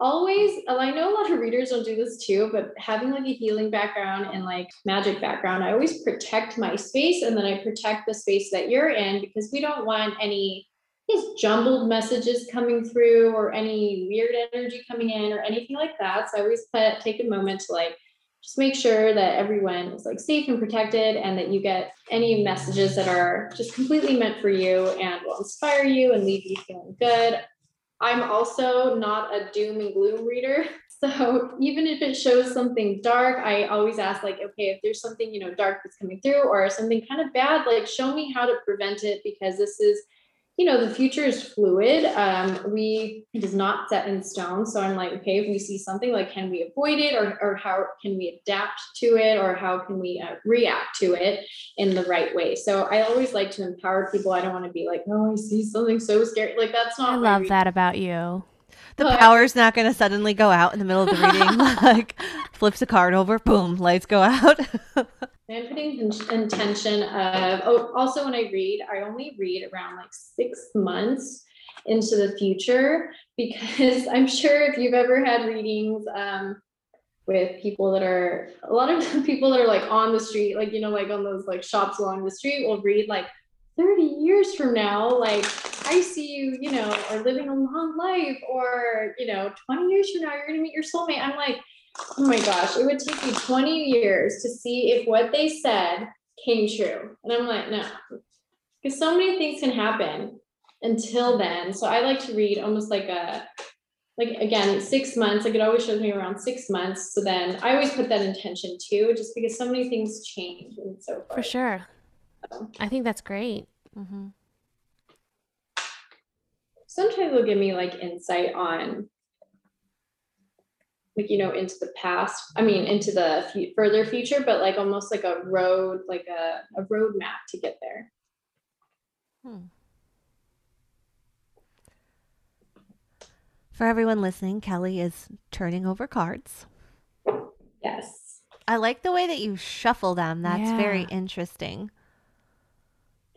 always i know a lot of readers don't do this too but having like a healing background and like magic background i always protect my space and then i protect the space that you're in because we don't want any these jumbled messages coming through or any weird energy coming in or anything like that so i always put take a moment to like just make sure that everyone is like safe and protected and that you get any messages that are just completely meant for you and will inspire you and leave you feeling good I'm also not a doom and gloom reader. So even if it shows something dark, I always ask like, okay, if there's something, you know, dark that's coming through or something kind of bad, like show me how to prevent it because this is, you know, the future is fluid. Um, we it is not set in stone. So I'm like, okay, if we see something like, can we avoid it or, or how can we adapt to it or how can we uh, react to it in the right way? So I always like to empower people. I don't want to be like, oh, I see something so scary. Like that's not I love read- that about you. the But- power's not going to suddenly go out in the middle of the reading. like, flips a card over, boom, lights go out. I'm putting intention of, oh, also when I read, I only read around like six months into the future because I'm sure if you've ever had readings um, with people that are, a lot of people that are like on the street, like, you know, like on those like shops along the street will read like 30 years from now, like I see you, you know, are living a long life or, you know, 20 years from now, you're going to meet your soulmate. I'm like, Oh my gosh, it would take me 20 years to see if what they said came true. And I'm like, no, because so many things can happen until then. So I like to read almost like a, like again, six months. Like it always shows me around six months. So then I always put that intention too, just because so many things change and so forth. For sure. So I think that's great. mm-hmm. sometimes they'll give me like insight on like you know into the past i mean into the fu- further future but like almost like a road like a, a road map to get there For everyone listening, Kelly is turning over cards. yes I like the way that you shuffle them. That's very interesting.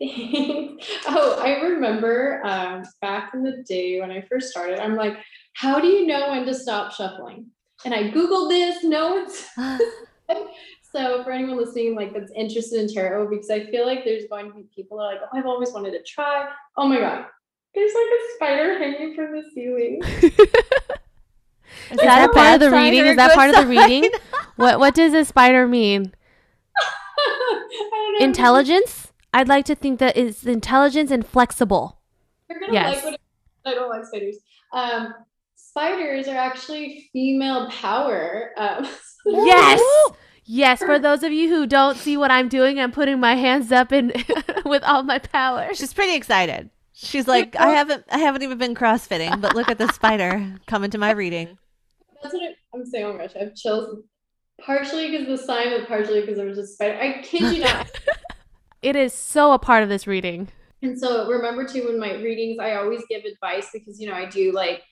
oh i remember um, back in the day when i first started i'm like how do you know when to stop shuffling and i googled this notes. So for anyone listening, like that's interested in tarot, because I feel like there's going to be people that are like, oh, I've always wanted to try. Oh my god, there's like a spider hanging from the ceiling. Is that a part of the reading? Is that part of the reading? What What does a spider mean? Intelligence. I'd like to think that it's intelligence and flexible. You're gonna Yes. like what it, I don't like spiders. Um, spiders are actually female power. Um, Yes. Yes, for those of you who don't see what I'm doing, I'm putting my hands up and with all my power. She's pretty excited. She's like, I haven't, I haven't even been crossfitting, but look at the spider coming to my reading. That's what I'm saying. Oh my gosh, I have chills. Partially because of the sign, but partially because there was a spider. I kid you not. It is so a part of this reading. And so remember too, in my readings, I always give advice because you know I do like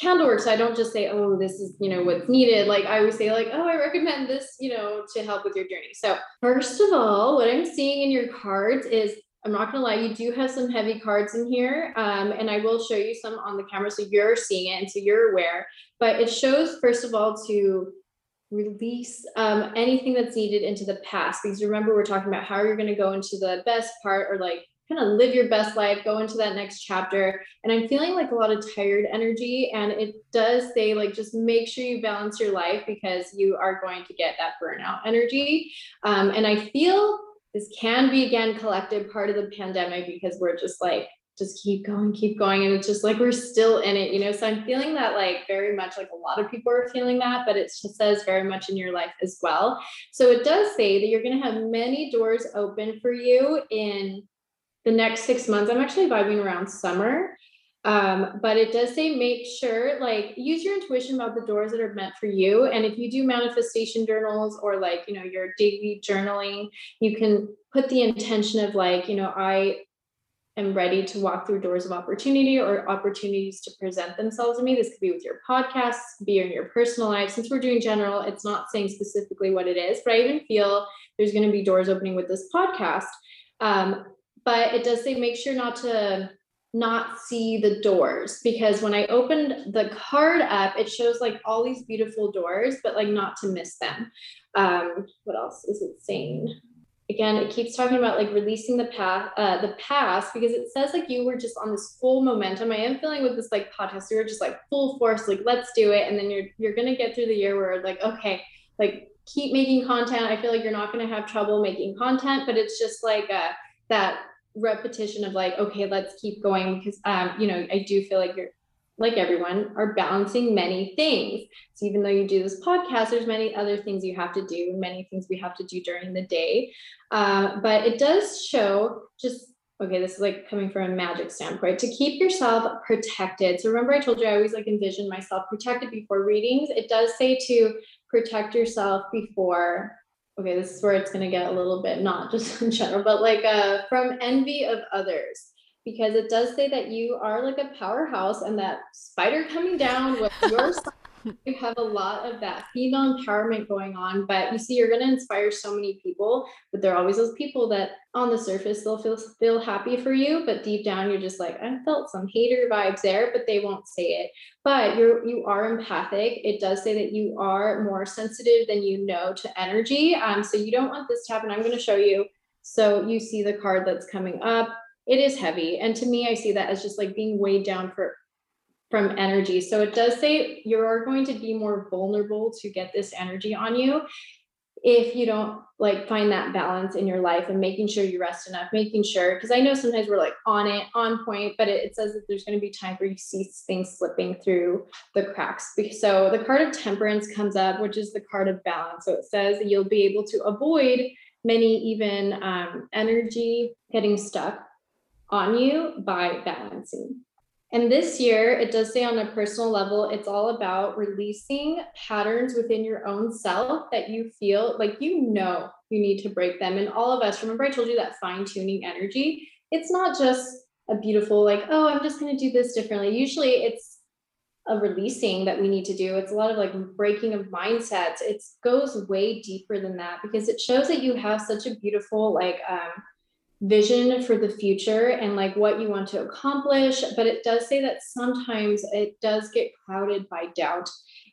candle work, so I don't just say, "Oh, this is you know what's needed." Like I always say, like, "Oh, I recommend this," you know, to help with your journey. So first of all, what I'm seeing in your cards is. I'm not gonna lie, you do have some heavy cards in here, um, and I will show you some on the camera so you're seeing it and so you're aware. But it shows, first of all, to release um, anything that's needed into the past because remember we're talking about how you're going to go into the best part or like kind of live your best life go into that next chapter and i'm feeling like a lot of tired energy and it does say like just make sure you balance your life because you are going to get that burnout energy um, and i feel this can be again collective part of the pandemic because we're just like just keep going, keep going. And it's just like we're still in it, you know. So I'm feeling that like very much like a lot of people are feeling that, but it just says very much in your life as well. So it does say that you're going to have many doors open for you in the next six months. I'm actually vibing around summer. Um, but it does say make sure like use your intuition about the doors that are meant for you. And if you do manifestation journals or like, you know, your daily journaling, you can put the intention of like, you know, I am ready to walk through doors of opportunity or opportunities to present themselves to me. This could be with your podcast, be in your personal life. Since we're doing general, it's not saying specifically what it is, but I even feel there's going to be doors opening with this podcast. Um, but it does say make sure not to not see the doors because when I opened the card up, it shows like all these beautiful doors, but like not to miss them. Um, what else is it saying? again it keeps talking about like releasing the path uh the past because it says like you were just on this full momentum i am feeling with this like podcast you were just like full force like let's do it and then you're you're gonna get through the year where like okay like keep making content i feel like you're not gonna have trouble making content but it's just like uh that repetition of like okay let's keep going because um you know i do feel like you're like everyone, are balancing many things. So even though you do this podcast, there's many other things you have to do, many things we have to do during the day. Uh, but it does show just okay. This is like coming from a magic standpoint to keep yourself protected. So remember, I told you I always like envision myself protected before readings. It does say to protect yourself before. Okay, this is where it's going to get a little bit not just in general, but like uh, from envy of others. Because it does say that you are like a powerhouse and that spider coming down with your you have a lot of that female empowerment going on but you see you're going to inspire so many people but there are always those people that on the surface they'll feel feel happy for you but deep down you're just like i felt some hater vibes there but they won't say it. But you're you are empathic. It does say that you are more sensitive than you know to energy um so you don't want this to happen. I'm going to show you. So you see the card that's coming up. It is heavy and to me i see that as just like being weighed down for from energy. So it does say you're going to be more vulnerable to get this energy on you if you don't like find that balance in your life and making sure you rest enough making sure because i know sometimes we're like on it on point but it, it says that there's going to be times where you see things slipping through the cracks. So the card of temperance comes up which is the card of balance. So it says that you'll be able to avoid many even um, energy getting stuck on you by balancing. And this year, it does say on a personal level, it's all about releasing patterns within your own self that you feel like you know you need to break them. And all of us, remember, I told you that fine tuning energy, it's not just a beautiful, like, oh, I'm just going to do this differently. Usually it's a releasing that we need to do. It's a lot of like breaking of mindsets. It goes way deeper than that because it shows that you have such a beautiful, like, um, vision for the future and like what you want to accomplish but it does say that sometimes it does get clouded by doubt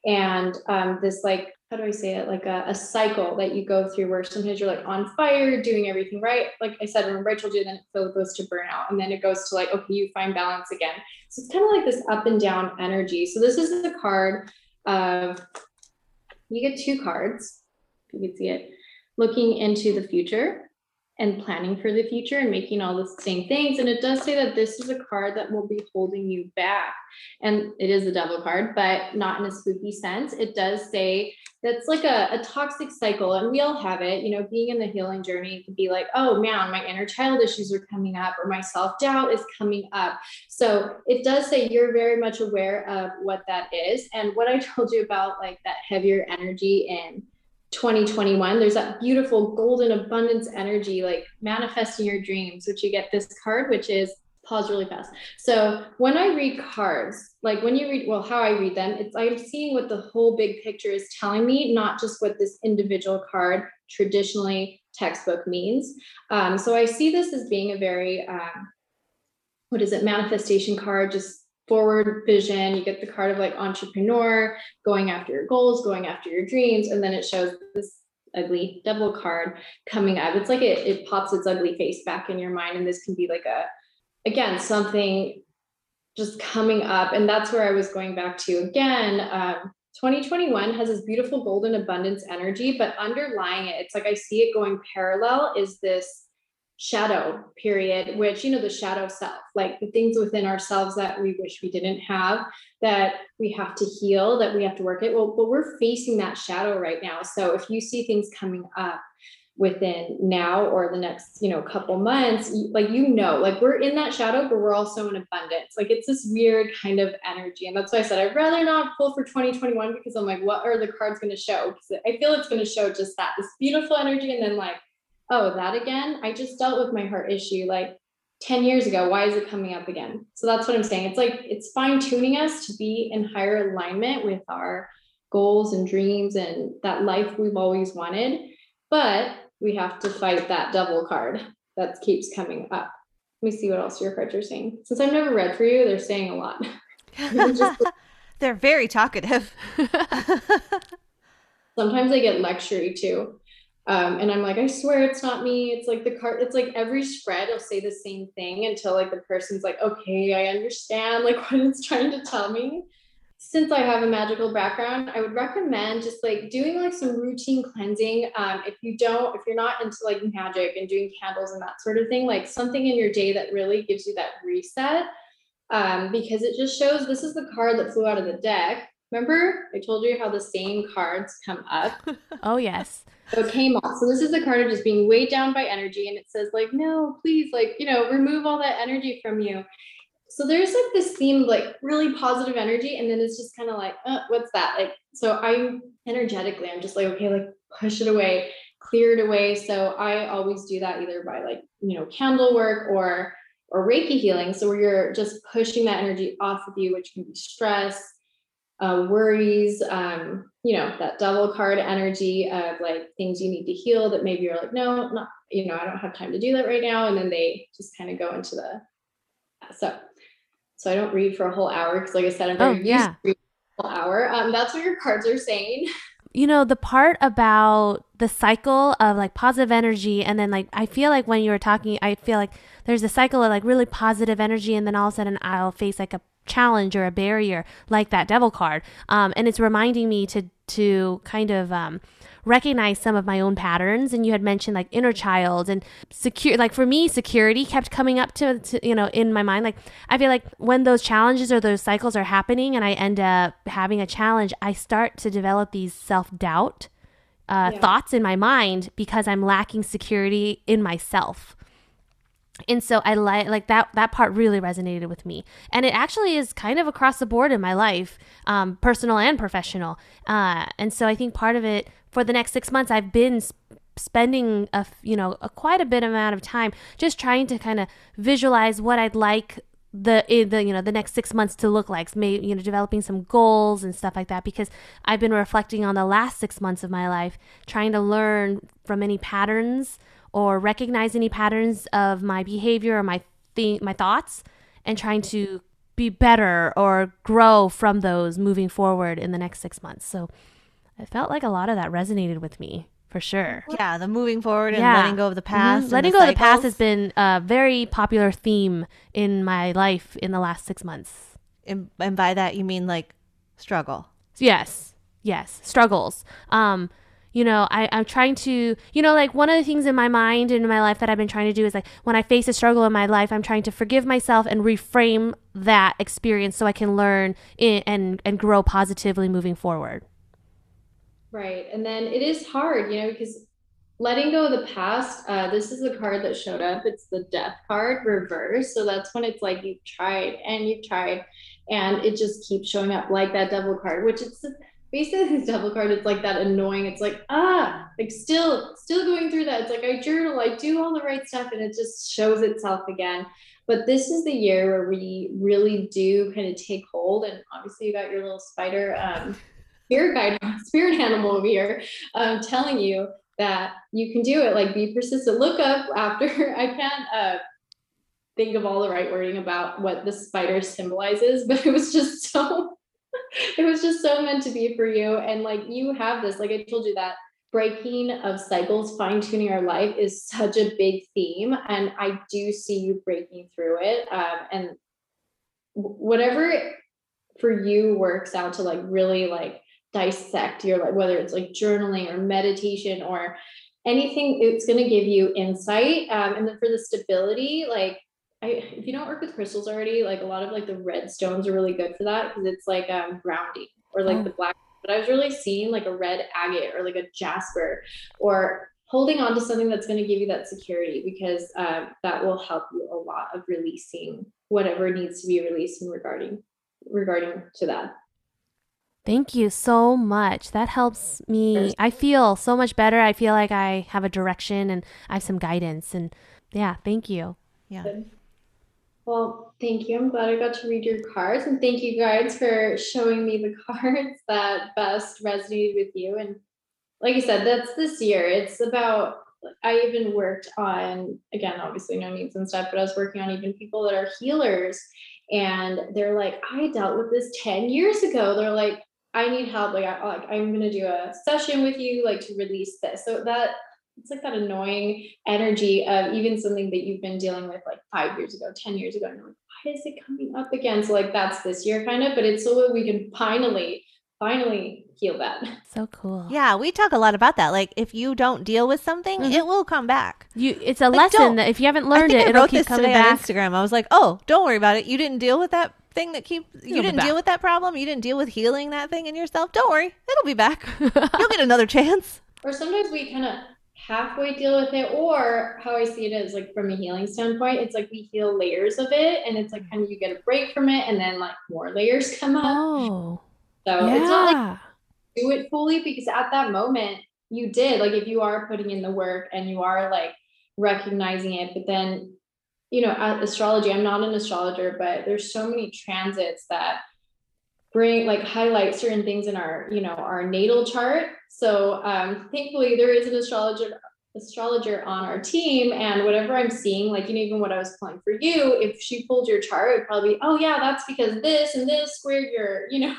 and um, this like how do I say it? Like a, a cycle that you go through where sometimes you're like on fire, doing everything right. Like I said, I told you, then it goes to burnout and then it goes to like, okay, you find balance again. So it's kind of like this up and down energy. So this is the card of, you get two cards, you can see it, looking into the future and planning for the future and making all the same things. And it does say that this is a card that will be holding you back. And it is a devil card, but not in a spooky sense. It does say that's like a, a toxic cycle, and we all have it. You know, being in the healing journey it can be like, oh man, my inner child issues are coming up, or my self doubt is coming up. So it does say you're very much aware of what that is. And what I told you about, like that heavier energy in 2021 there's that beautiful golden abundance energy like manifesting your dreams which you get this card which is pause really fast. So when i read cards like when you read well how i read them it's i'm seeing what the whole big picture is telling me not just what this individual card traditionally textbook means. Um, so i see this as being a very um, what is it manifestation card just forward vision. You get the card of like entrepreneur, going after your goals, going after your dreams. And then it shows this ugly devil card coming up. It's like it, it pops its ugly face back in your mind. And this can be like a, again, something just coming up. And that's where I was going back to again. Um, 2021 has this beautiful golden abundance energy, but underlying it, it's like I see it going parallel is this shadow period, which, you know, the shadow self, like the things within ourselves that we wish we didn't have, that we have to heal, that we have to work it. Well, but we're facing that shadow right now. So if you see things coming up, within now or the next you know couple months like you know like we're in that shadow but we're also in abundance like it's this weird kind of energy and that's why i said i'd rather not pull for 2021 because i'm like what are the cards going to show because i feel it's going to show just that this beautiful energy and then like oh, that again? I just dealt with my heart issue like 10 years ago. Why is it coming up again? So that's what I'm saying. It's like it's fine tuning us to be in higher alignment with our goals and dreams and that life we've always wanted. But we have to fight that devil card that keeps coming up. Let me see what else your cards are saying. Since I've never read for you, they're saying a lot. they're very talkative. Sometimes I get lectury too. Um, and I'm like, I swear it's not me. It's like the card, it's like every spread will say the same thing until like the person's like, okay, I understand like what it's trying to tell me. Since I have a magical background, I would recommend just like doing like some routine cleansing. Um, if you don't, if you're not into like magic and doing candles and that sort of thing, like something in your day that really gives you that reset. Um, because it just shows this is the card that flew out of the deck. Remember, I told you how the same cards come up. oh, yes. So it came. So this is the card of just being weighed down by energy. And it says, like, no, please, like, you know, remove all that energy from you. So there's like this theme, like really positive energy. And then it's just kind of like, uh, what's that? Like, so I'm energetically, I'm just like, okay, like push it away, clear it away. So I always do that either by like, you know, candle work or or Reiki healing. So where you're just pushing that energy off of you, which can be stress, uh, worries, um, you know, that devil card energy of like things you need to heal that maybe you're like, no, not, you know, I don't have time to do that right now. And then they just kind of go into the, so, so I don't read for a whole hour because like I said, I'm very oh, yeah. used to a whole hour. Um, that's what your cards are saying. You know, the part about the cycle of like positive energy and then like I feel like when you were talking, I feel like there's a cycle of like really positive energy and then all of a sudden I'll face like a challenge or a barrier like that devil card. Um, and it's reminding me to to kind of um, recognize some of my own patterns. And you had mentioned like inner child and secure. Like for me, security kept coming up to, to you know in my mind. Like I feel like when those challenges or those cycles are happening, and I end up having a challenge, I start to develop these self doubt. Uh, yeah. Thoughts in my mind because I'm lacking security in myself and so i like like that that part really resonated with me. And it actually is kind of across the board in my life um, personal and professional. Uh, and so i think part of it for the next six months i've been sp- spending a you know a quite a bit amount of time just trying to kind of visualize what i'd like the the you know the next six months to look like maybe you know developing some goals and stuff like that because i've been reflecting on the last six months of my life trying to learn from any patterns or recognize any patterns of my behavior or my th- my thoughts and trying to be better or grow from those moving forward in the next six months. So it felt like a lot of that resonated with me for sure. Yeah, the moving forward and Yeah. letting go of the Mhm. past. and Letting the go of the past has been a very popular theme in my life in the last six months. and, and by that you mean like struggle. Yes, yes, struggles. Um, you know, I, I'm trying to, you know, like one of the things in my mind and in my life that I've been trying to do is like when I face a struggle in my life, I'm trying to forgive myself and reframe that experience so I can learn i and and grow positively moving forward. Right. And then it is hard, you know, because letting go of the past, uh, this is the card that showed up. It's the death card reverse. So that's when it's like you've tried and you've tried and it just keeps showing up like that devil card, which it's basically the devil card. It's like that annoying. It's like, ah, like still, still going through that. It's like I journal, I do all the right stuff and it just shows itself again. But this is the year where we really do kind of take hold. And obviously you got your little spider um, spirit guide, spirit animal over here, um, telling you that you can do it. Like be persistent. Look up after I can't uh, think of all the right wording about what the spider symbolizes, but it was just so. It was just so meant to be for you. And like you have this, like I told you, that breaking of cycles, fine tuning our life is such a big theme. And I do see you breaking through it. Um, and whatever for you works out to like really like dissect your like whether it's like journaling or meditation or anything it's going to give you insight um, and then for the stability like I, if you don't work with crystals already like a lot of like the red stones are really good for that because it's like um grounding or like Oh. the black but i was really seeing like a red agate or like a jasper or holding on to something that's going to give you that security because um, that will help you a lot of releasing whatever needs to be released in regarding regarding to that Thank you so much. That helps me. I feel so much better. I feel like I have a direction and I have some guidance. And yeah, thank you. Yeah. Good. Well, thank you. I'm glad I got to read your cards. And thank you guys for showing me the cards that best resonated with you. And like I said, that's this year. It's about, I even worked on, again, obviously no needs and stuff, but I was working on even people that are healers. And they're like, I dealt with this 10 years ago. They're like, I need help. Like, I, like I'm going to do a session with you, like to release this. So that it's like that annoying energy of even something that you've been dealing with like five years ago, 10 years ago. And you're like, why is it coming up again? So like that's this year kind of, but it's so that we can finally, finally heal that. So cool. Yeah, we talk a lot about that. Like if you don't deal with something, Mhm. it will come back. You, it's a Like, lesson don't- that if you haven't I learned think it, I it'll wrote keep coming today on back. Instagram. I was like, "Oh, don't worry about it. You didn't deal with that thing that keep you didn't deal with that problem. You didn't deal with healing that thing in yourself. Don't worry. It'll be back. You'll get another chance." or sometimes we kind of halfway deal with it or how i see it is like from a healing standpoint it's like we heal layers of it and it's like kind of you get a break from it and then like more layers come up. Oh, so it's not like do it fully because at that moment you did like if you are putting in the work and you are like recognizing it but then you know astrology i'm not an astrologer but there's so many transits that bring like highlight certain things in our you know our natal chart. So um thankfully there is an astrologer astrologer on our team and whatever i'm seeing like you know even what i was pulling for you if she pulled your chart it would probably be oh yeah that's because this and this squared your you know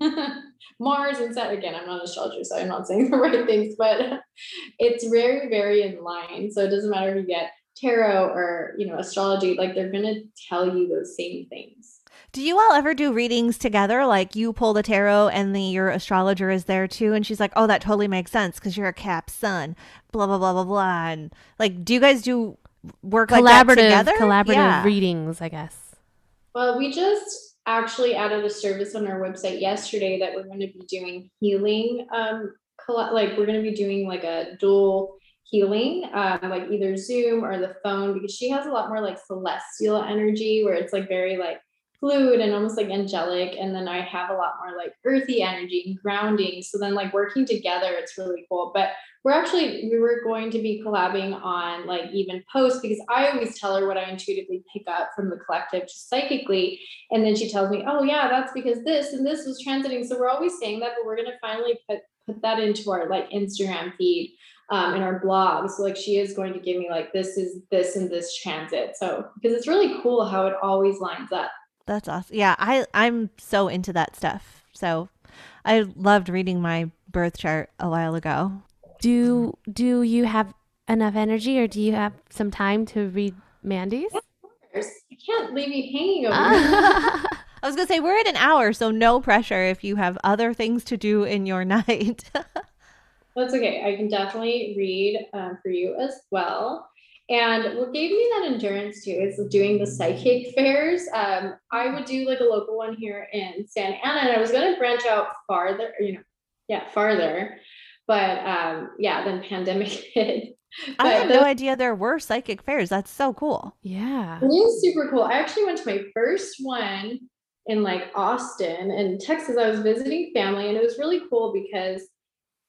mars and Saturn. Again i'm not an astrologer so i'm not saying the right things but it's very very in line. So it doesn't matter if you get tarot or you know astrology like they're going to tell you those same things Do you all ever do readings together? Like you pull the tarot and the your astrologer is there too, and she's like, "Oh, that totally makes sense because you're a Cap Sun." Blah blah blah blah blah. And like, do you guys do work like that collaborative, together? collaborative Yeah. readings, I guess. Well, we just actually added a service on our website yesterday that we're going to be doing healing. Um, colla- like we're going to be doing like a dual healing, um, like either Zoom or the phone, because she has a lot more like celestial energy where it's like very like fluid and almost like angelic. And then I have a lot more like earthy energy and grounding. So then like working together, it's really cool. But we're actually we were going to be collabing on like even posts because I always tell her what I intuitively pick up from the collective just psychically. And then she tells me, oh yeah, that's because this and this was transiting. So we're always saying that, but we're gonna finally put put that into our like Instagram feed um in our blog. So like she is going to give me like this is this and this transit. So because it's really cool how it always lines up. That's awesome. Yeah, I I'm so into that stuff. So I loved reading my birth chart a while ago. Do do you have enough energy or do you have some time to read Mandy's? Of course. You can't leave me hanging over. I was going to say, we're at an hour, so no pressure if you have other things to do in your night. That's okay. I can definitely read um, for you as well. And what gave me that endurance too is doing the psychic fairs. Um, I would do like a local one here in Santa Ana, and I was going to branch out farther, you know, yeah, farther. But um, yeah, then pandemic hit. I had But no idea there were psychic fairs. That's so cool. yeah. It is super cool. I actually went to my first one in like Austin in Texas. I was visiting family, and it was really cool because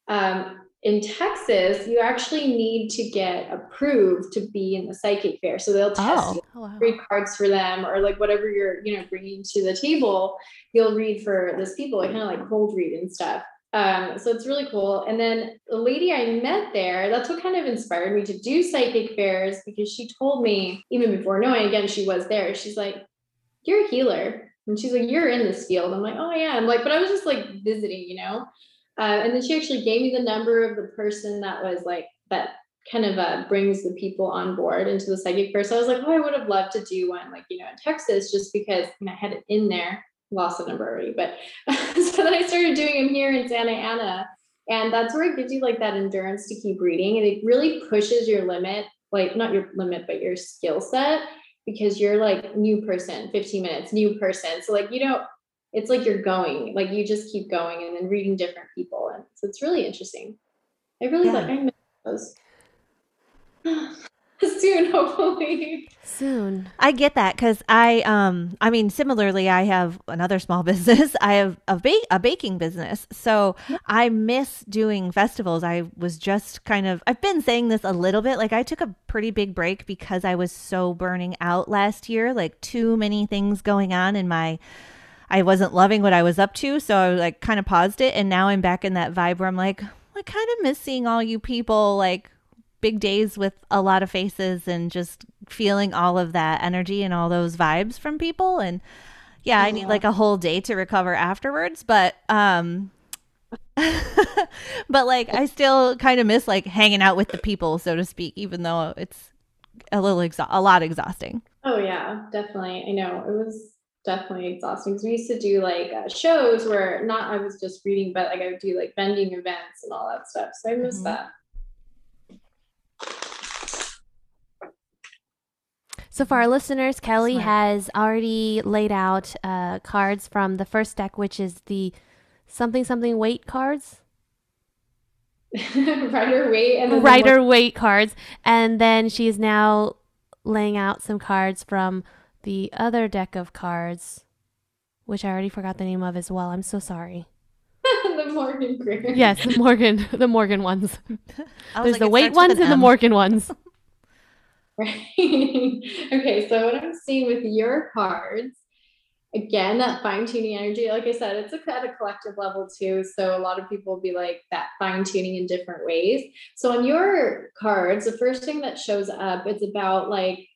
um, in Texas, you actually need to get approved to be in the psychic fair. So they'll test Oh. you, Oh, wow. read cards for them, or like whatever you're, you know, bringing to the table, you'll read for those people, like kind of like cold read and stuff. Um, so it's really cool. And then the lady I met there, that's what kind of inspired me to do psychic fairs because she told me, even before knowing, again, she was there. She's like, You're a healer. And she's like, You're in this field. I'm like, Oh, yeah. I'm like, but I was just like visiting, you know? Uh, and then she actually gave me the number of the person that was like, that kind of uh, brings the people on board into the psychic first. So I was like, Oh, I would have loved to do one, like, you know, in Texas, just because you know, I had it in there lost the number already, but so then I started doing them here in Santa Ana. And that's where it gives you like that endurance to keep reading. And it really pushes your limit, like not your limit, but your skill set because you're like new person, 15 minutes, new person. So like you don't, it's like you're going, like you just keep going and then reading different people. And so it's really interesting. I really Yeah. like I miss those. Soon, hopefully. Soon. I get that because I, um, I mean, similarly, I have another small business. I have a bake a baking business, so I miss doing festivals. I was just kind of, I've been saying this a little bit. Like I took a pretty big break because I was so burning out last year. Like too many things going on in my. I wasn't loving what I was up to, so I like kind of paused it, and now I'm back in that vibe where I'm like, I kind of miss seeing all you people like big days with a lot of faces and just feeling all of that energy and all those vibes from people. And yeah i need like a whole day to recover afterwards but um but like i still kind of miss like hanging out with the people so to speak even though it's a little exa- a lot exhausting. Oh yeah, definitely. I know it was definitely exhausting because we used to do like uh, shows where not I was just reading, but like I would do like vending events and all that stuff. So I miss Mhm. that. So for our listeners, Kelly Smart. has already laid out uh, cards from the first deck, which is the something something Waite cards, Rider Waite and Rider Waite cards, and then she is now laying out some cards from the other deck of cards, which I already forgot the name of as well. I'm so sorry. The Morgan Greer. Yes, the Morgan, the Morgan ones. There's like, the Waite ones an and the Morgan ones. Right. okay, so what I'm seeing with your cards, again, that fine tuning energy, like I said, it's a, at a collective level too. So a lot of people will be like that fine tuning in different ways. So on your cards, the first thing that shows up, it's about like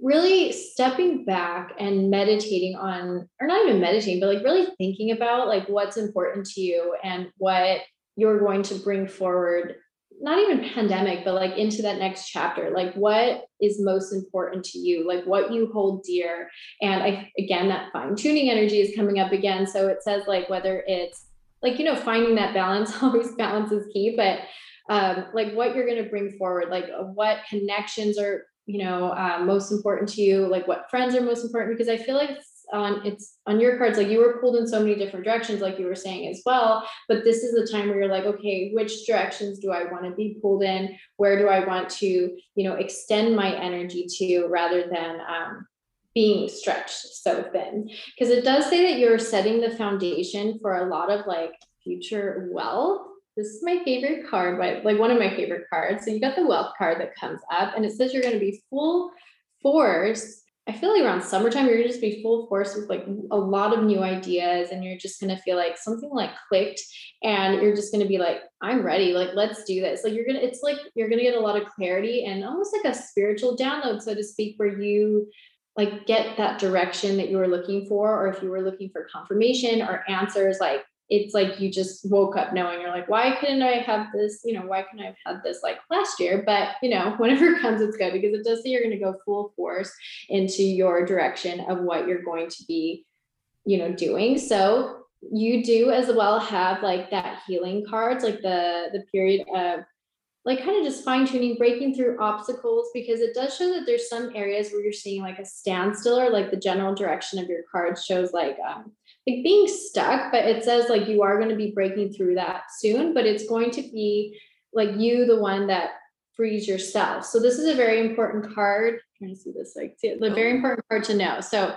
really stepping back and meditating on, or not even meditating, but like really thinking about like what's important to you and what you're going to bring forward not even pandemic, but like into that next chapter, like what is most important to you, like what you hold dear. And I, again, that fine tuning energy is coming up again. So it says like whether it's like, you know, finding that balance, always balance is key, but um, like what you're going to bring forward, like what connections are, you know, uh, most important to you, like what friends are most important, because I feel like it's on, it's on your cards, like you were pulled in so many different directions, like you were saying as well but this is the time where you're like okay which directions do i want to be pulled in? Where do i want to you know extend my energy to rather than um, being stretched so thin? Because it does say that you're setting the foundation for a lot of like future wealth this is my favorite card like one of my favorite cards. So you got the wealth card that comes up and it says you're going to be full force. I feel like around summertime, you're gonna just be full force with like a lot of new ideas, and you're just gonna feel like something like clicked, and you're just gonna be like, I'm ready, like let's do this. Like you're gonna, it's like you're gonna get a lot of clarity and almost like a spiritual download, so to speak, where you like get that direction that you were looking for or if you were looking for confirmation or answers like it's like you just woke up knowing you're like why couldn't i have this you know why couldn't i have had this like last year? But you know whenever it comes it's good because it does say you're going to go full force into your direction of what you're going to be you know doing. So you do as well have like that healing cards like the the period of like kind of just fine tuning, breaking through obstacles because it does show that there's some areas where you're seeing like a standstill or like the general direction of your cards shows like um like being stuck, but it says like you are going to be breaking through that soon, but it's going to be like you the one that frees yourself. So this is a very important card. I'm trying to see this like see, the very oh. important card to know. So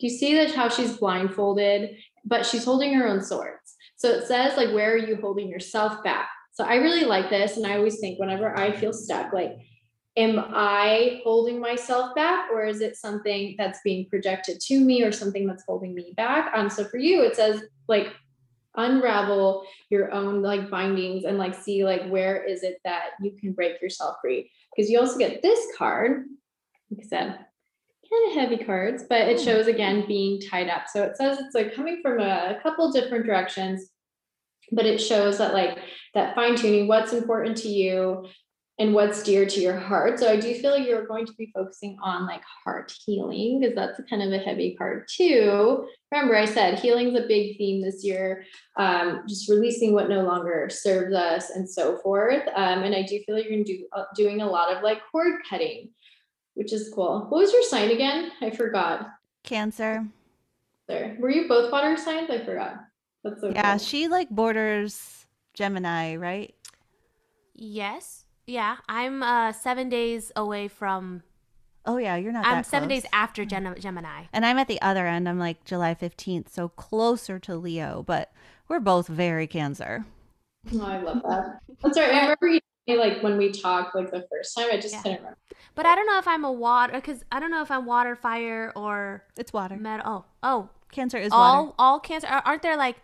do you see that how she's blindfolded, but she's holding her own swords. So it says like where are you holding yourself back? So I really like this. And I always think whenever I feel stuck, like, am I holding myself back or is it something that's being projected to me or something that's holding me back? Um, so for you, it says like unravel your own like bindings and like see like where is it that you can break yourself free. Because you also get this card, like I said, kind of heavy cards, but it shows again being tied up. So it says it's like coming from a couple different directions but it shows that like that fine tuning what's important to you and what's dear to your heart. So i do feel like you're going to be focusing on like heart healing because that's kind of a heavy part too. Remember i said healing's a big theme this year um, just releasing what no longer serves us and so forth. Um, and i do feel like you're do, uh, doing a lot of like cord cutting which is cool. What was your sign again? I forgot. Cancer. there. Were you both water signs? I forgot. That's so Yeah, cool. she like borders Gemini, right? Yes. Yeah. I'm uh seven days away from Oh yeah, you're not. I'm that seven close. days after Gem- Gemini. And I'm at the other end. I'm like July 15th, so closer to Leo, but we're both very Cancer. Oh, I love that. That's right. I remember you like when we talked like the first time. I just Yeah. couldn't remember. But I don't know if I'm a water because I don't know if I'm water, fire, or It's water. metal. Oh, oh, Cancer is all water. all cancer are- aren't there like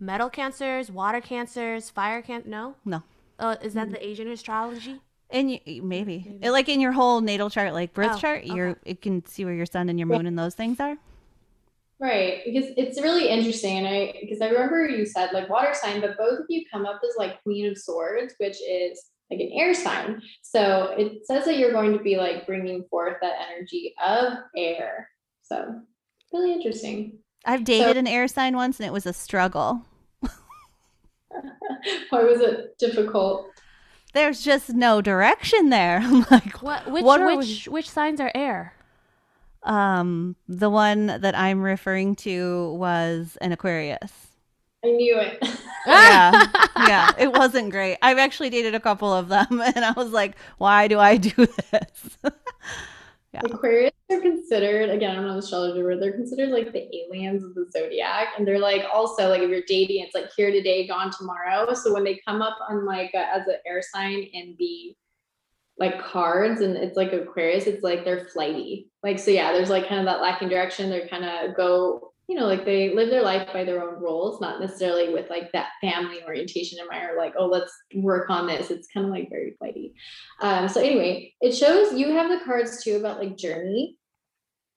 metal cancers, water cancers, fire can No. No. Uh, is that the Asian astrology? And you, maybe. It- like in your whole natal chart, like birth Oh, chart, you're it can see where your sun and your moon and those things are. Right. Because it's really interesting. And I because I remember you said like water sign, but both of you come up as like Queen of Swords, which is like an air sign. So it says that you're going to be like bringing forth that energy of air. So really interesting. I've dated an air sign once and it was a struggle. Why was it difficult? There's just no direction there. I'm like, What which What are which which signs are air? um, the one that I'm referring to was an Aquarius. I knew it. yeah yeah it wasn't great i've actually dated a couple of them and i was like why do i do this Aquarius are considered again. I'm not an astrologer, they're considered like the aliens of the zodiac, and they're like also like if you're dating, it's like here today, gone tomorrow. So when they come up on like a, as an air sign in the like cards, and it's like Aquarius, it's like they're flighty. Like so, yeah. There's like kind of that lacking direction. They're kind of go. You know, like they live their life by their own rules, not necessarily with like that family orientation in mind, or like, oh, let's work on this. It's kind of like very flighty. Um, so anyway, it shows you have the cards too about like journey.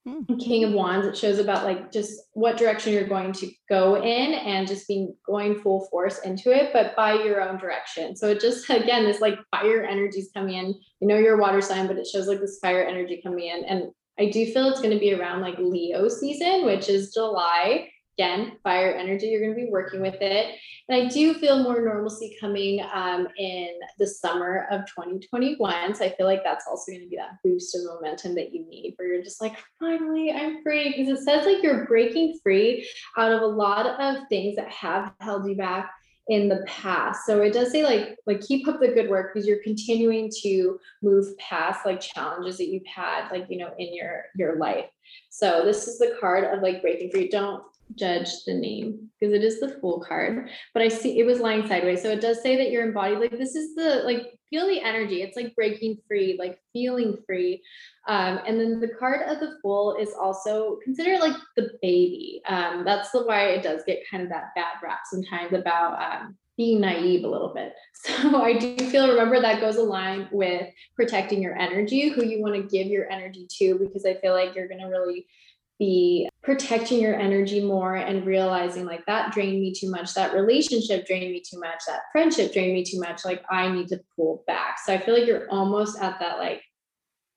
Hmm. King of Wands, it shows about like just what direction you're going to go in and just being going full force into it, but by your own direction. So it just again, this like fire energies coming in. You know you're a water sign, but it shows like this fire energy coming in. And I do feel it's going to be around like Leo season, which is July. Again, fire energy, you're going to be working with it. And I do feel more normalcy coming um, in the summer of 2021. So I feel like that's also going to be that boost of momentum that you need, where you're just like, finally, I'm free. Because it says like you're breaking free out of a lot of things that have held you back in the past. So it does say like like keep up the good work because you're continuing to move past like challenges that you've had like you know in your your life. So this is the card of like breaking free. Don't judge the name because it is the Fool card but i see it was lying sideways so it does say that you're embodied like this is the like feel the energy. It's like breaking free like feeling free. Um, and then the card of the fool is also considered like the baby. Um, that's the why it does get kind of that bad rap sometimes about um, being naive a little bit. So I do feel remember that goes aligned with protecting your energy, who you want to give your energy to, because I feel like you're going to really be protecting your energy more and realizing like that drained me too much, that relationship drained me too much, that friendship drained me too much. Like I need to pull back. So I feel like you're almost at that, like,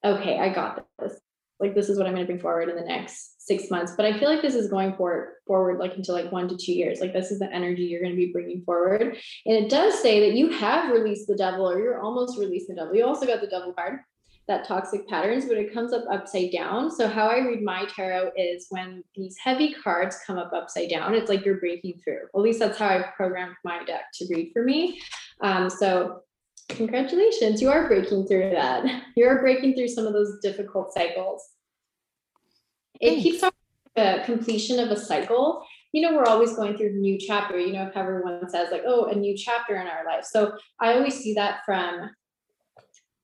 okay, I got this. Like this is what I'm going to bring forward in the next six months but i feel like this is going forward forward like into like one to two years like this is the energy you're going to be bringing forward and it does say that you have released the devil or you're almost released the devil you also got the devil card that toxic patterns but it comes up upside down so how i read my tarot is when these heavy cards come up upside down it's like you're breaking through at least that's how i programmed my deck to read for me um, so congratulations you are breaking through that you're breaking through some of those difficult cycles it Thanks. keeps on the completion of a cycle. You know, we're always going through a new chapter. You know, if everyone says like, "Oh, a new chapter in our life." So I always see that from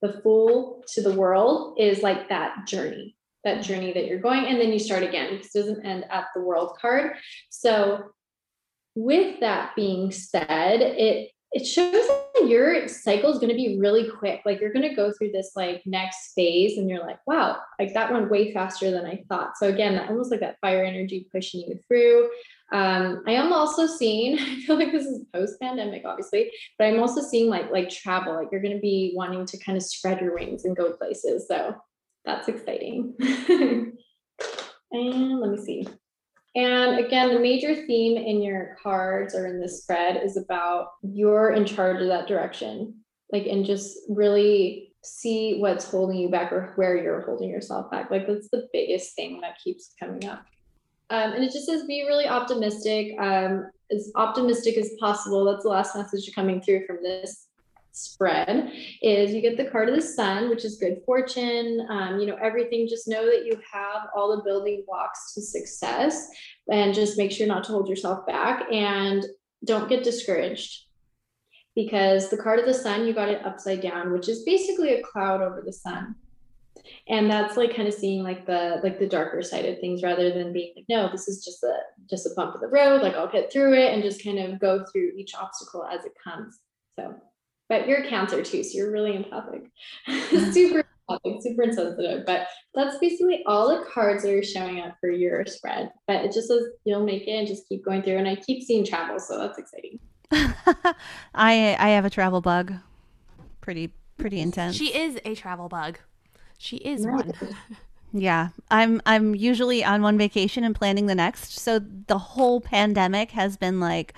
the fool to the world is like that journey, that mm-hmm. journey that you're going, and then you start again because it doesn't end at the world card. So, with that being said, it it shows that your cycle is going to be really quick. Like you're going to go through this like next phase and you're like, wow, like that went way faster than I thought. So again, almost like that fire energy pushing you through. Um, I am also seeing, I feel like this is post pandemic, obviously, but I'm also seeing like, like travel, like you're going to be wanting to kind of spread your wings and go places. So that's exciting. and let me see. And again, the major theme in your cards or in this spread is about you're in charge of that direction. Like, and just really see what's holding you back or where you're holding yourself back. Like, that's the biggest thing that keeps coming up. Um, and it just says be really optimistic, um, as optimistic as possible. That's the last message coming through from this spread is you get the card of the sun which is good fortune. Um, you know everything just know that you have all the building blocks to success and just make sure not to hold yourself back and don't get discouraged. Because the card of the sun you got it upside down which is basically a cloud over the sun and that's like kind of seeing like the like the darker side of things rather than being like no this is just a just a bump of the road like i'll get through it and just kind of go through each obstacle as it comes so but you're cancer too, so you're really empathic, super empathic, super insensitive. But that's basically all the cards that are showing up for your spread. But it just says you'll make it and just keep going through. And I keep seeing travel, so that's exciting. I I have a travel bug. Pretty pretty intense. She is a travel bug. She is Nice. one. Yeah, I'm I'm usually on one vacation and planning the next. So the whole pandemic has been like,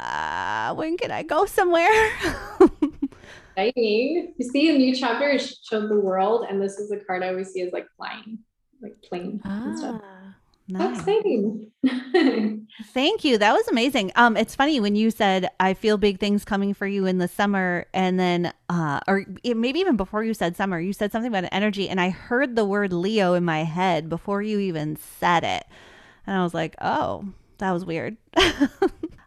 uh, when can I go somewhere? Exciting. You see a new chapter is showed the world, and this is the card I always see as like flying, like plane and stuff. Nice. exciting. Thank you. That was amazing. Um, it's funny when you said I feel big things coming for you in the summer, and then, uh, or it- maybe even before you said summer, you said something about energy, and I heard the word Leo in my head before you even said it, and I was like, oh, that was weird.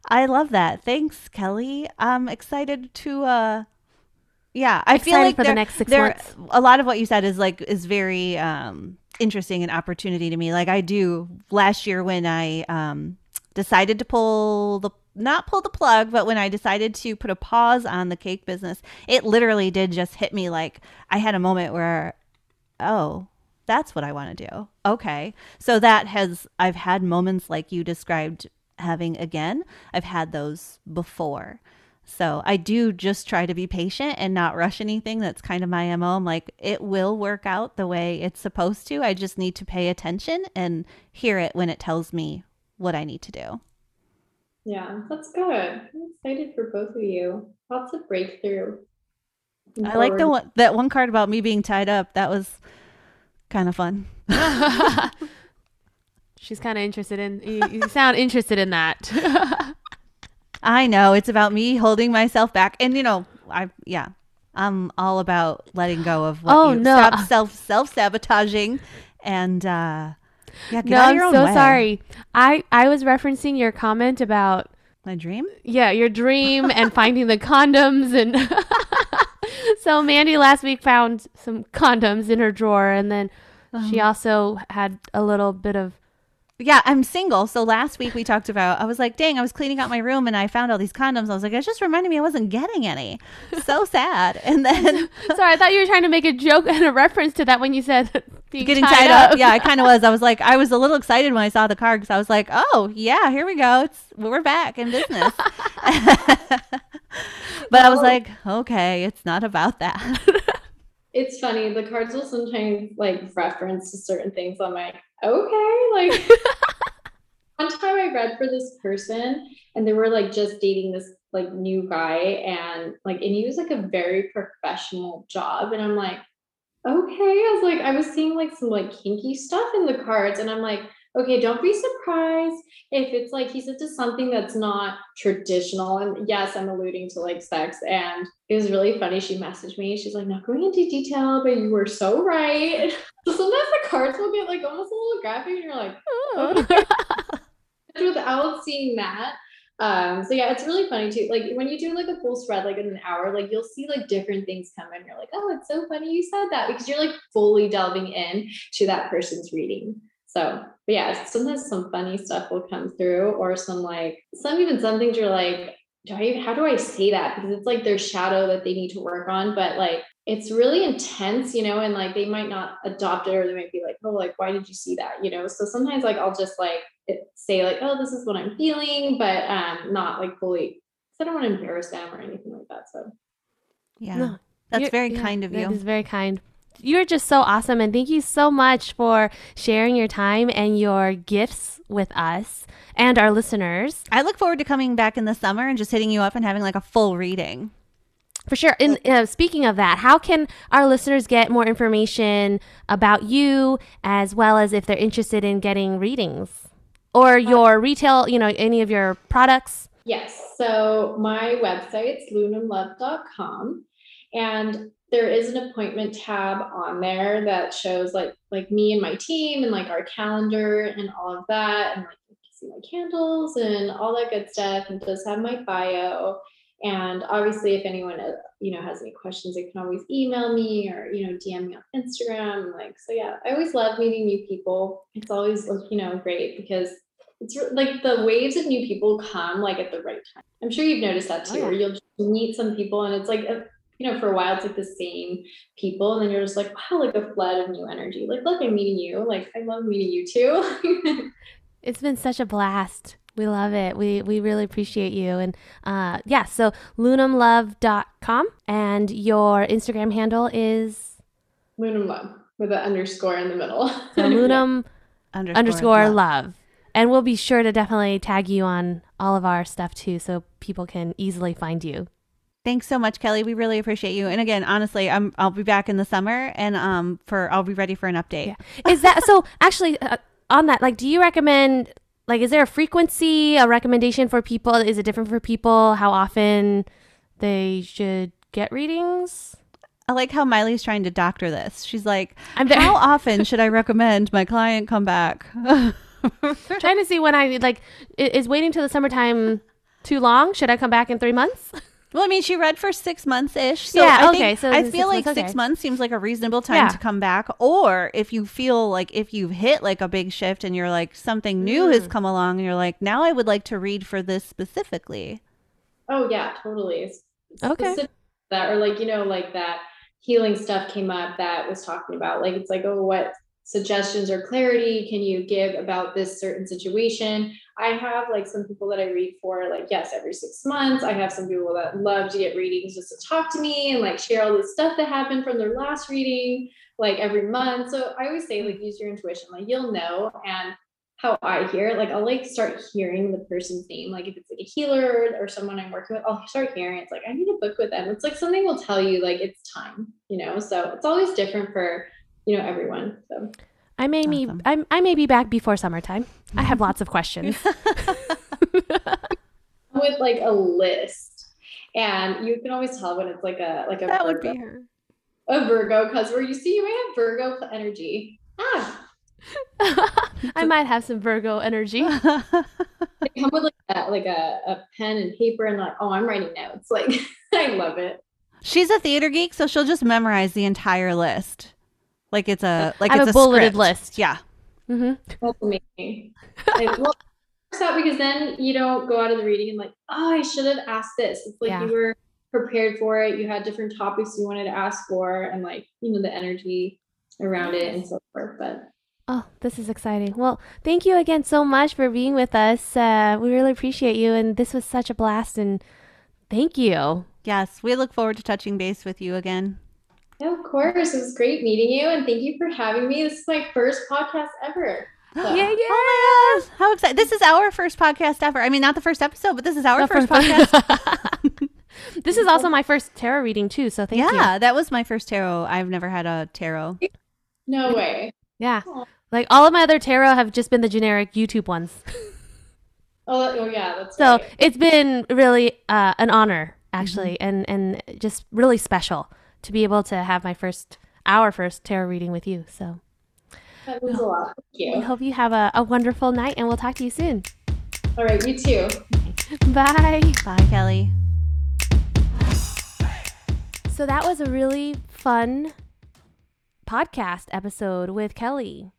I love that. Thanks, Kelly. I'm excited to. uh Yeah, I feel like for the next six there- months. A lot of what you said is like is very um interesting an opportunity to me. Like I do last year when I um decided to pull the not pull the plug, but when I decided to put a pause on the cake business, it literally did just hit me like I had a moment where oh, that's what I want to do. Okay. So that has I've had moments like you described having again. I've had those before. So I do just try to be patient and not rush anything. That's kind of my MO. I'm like, it will work out the way it's supposed to. I just need to pay attention and hear it when it tells me what I need to do. yeah, that's good. I'm excited for both of you. Lots of breakthrough. Looking I like the one that one card about me being tied up. That was kind of fun. She's kind of interested in. You, you sound interested in that. I know it's about me holding myself back, and you know, I yeah, I'm all about letting go of what Oh, you no. stop self self sabotaging, and uh, yeah, no, I'm so way. sorry. I I was referencing your comment about My dream. yeah your dream and finding the condoms and. so Mandy last week found some condoms in her drawer, and then she Um, also had a little bit of yeah, I'm single. So last week we talked about, I was like, dang, I was cleaning out my room and I found all these condoms. I was like, it just reminded me I wasn't getting any. So sad. And then Sorry, I thought you were trying to make a joke and a reference to that when you said being getting tied, tied up. Yeah, I kind of was. I was like, I was a little excited when I saw the card because I was like, oh, yeah, here we go. It's We're back in business. but I was like, okay, it's not about that. It's funny. The cards will sometimes like reference to certain things. I'm like, okay, like one time I read for this person and they were like just dating this like new guy and like and he was like a very professional job and I'm like, okay. I was like, I was seeing like some like kinky stuff in the cards and I'm like, okay, don't be surprised if it's like he's into something that's not traditional. And yes, I'm alluding to like sex. And it was really funny. She messaged me. She's like, not going into detail, but you were so right. so sometimes the cards will get like almost a little graphic, and you're like, okay. without seeing that. Um, so yeah, it's really funny too. Like when you do like a full spread, like in an hour, like you'll see like different things come in. You're like, oh, it's so funny you said that because you're like fully delving in to that person's reading. So, but yeah, sometimes some funny stuff will come through, or some like some even some things you're like, do I even how do I say that? Because it's like their shadow that they need to work on, but like it's really intense, you know, and like they might not adopt it or they might be like, oh, like, why did you see that? You know, so sometimes like I'll just like say like, oh, this is what I'm feeling, but um not like fully I don't want to embarrass them or anything like that. So Yeah. No, That's You're- very yeah, kind of you. is very kind. You're just so awesome. And thank you so much for sharing your time and your gifts with us and our listeners. I look forward to coming back in the summer and just hitting you up and having like a full reading. For sure. And uh, speaking of that, how can our listeners get more information about you as well as if they're interested in getting readings or your retail, you know, any of your products? Yes. So my website's lunamlove.com and there is an appointment tab on there that shows like like me and my team and like our calendar and all of that and like you can see my candles and all that good stuff and does have my bio and obviously if anyone uh, you know has any questions they can always email me or you know dm me on instagram like so yeah i always love meeting new people it's always you know great because it's like the waves of new people come like at the right time. I'm sure you've noticed that too, Oh, yeah. where you'll meet some people and it's like, you know, for a while it's like the same people, and then you're just like, wow, like a flood of new energy. Like, look, I'm meeting you. Like, I love meeting you too. It's been such a blast. We love it. We we really appreciate you. And uh yeah, so lunamlove.com and your Instagram handle is Moon and love with an underscore in the middle. so lunam Underscore, underscore love. love. And we'll be sure to definitely tag you on all of our stuff too so people can easily find you. Thanks so much, Kelly. We really appreciate you. And again, honestly, I'm I'll be back in the summer and um for I'll be ready for an update. Yeah. Is that so actually uh, on that like do you recommend like is there a frequency, a recommendation for people? Is it different for people how often they should get readings? I like how Miley's trying to doctor this. She's like, I'm very- how often should I recommend my client come back? trying to see when I like is waiting till the summertime too long? Should I come back in 3 months? Well, I mean, she read for six months ish. So Yeah, I okay, Think, so I feel six like months, six okay. months seems like a reasonable time Yeah. to come back. Or if you feel like if you've hit like a big shift and you're like something new has Mm. come along and you're like, now I would like to read for this specifically. oh yeah, totally. S- Okay. specific That or like, you know, like that healing stuff came up that was talking about like it's like, oh, what suggestions or clarity can you give about this certain situation? I have like some people that I read for, like, yes, every six months. I have some people that love to get readings just to talk to me and like share all the stuff that happened from their last reading, like every month. So I always say, like, use your intuition, like, you'll know. And how I hear like, I'll like start hearing the person's name. Like, if it's like a healer or someone I'm working with, I'll start hearing it. It's like, I need a book with them. It's like something will tell you, like, it's time, you know? So it's always different for, you know, everyone. So I may be Awesome. I, I may be back before summertime. I have lots of questions. with like a list. And you can always tell when it's like a like a That would Virgo, be her. a Virgo because where you see you may have Virgo energy. Ah, I might have some Virgo energy. they come with like a, like a, a pen and paper and like, oh, I'm writing notes. Like I love it. She's a theater geek, so she'll just memorize the entire list. Like it's a like I have it's a bulleted script. list. Yeah. Mm-hmm. That's amazing. Like, well, it out because then you don't go out of the reading and like, oh, I should have asked this. It's like Yeah. you were prepared for it. You had different topics you wanted to ask for, and like you know the energy around it and so forth. But Oh, this is exciting. Well, thank you again so much for being with us. Uh, we really appreciate you, and this was such a blast. And thank you. Yes, we look forward to touching base with you again. Yeah, of course, it was great meeting you, and thank you for having me. This is my first podcast ever. So- Yeah, yeah. Oh my gosh, how excited! This is our first podcast ever. I mean, not the first episode, but this is our The first first- podcast. this is also my first tarot reading too, so thank you. yeah, that was my first tarot. I've never had a tarot. No way. Yeah. Aw. Like all of my other tarot have just been the generic YouTube ones. Oh, oh yeah, that's So right. it's been really uh, an honor, actually, and and just really special to be able to have my first our first tarot reading with you. So That means a lot. Thank I you. hope you have a, a wonderful night, and we'll talk to you soon. All right, you too. Bye. Bye, Kelly. So that was a really fun podcast episode with Kelly.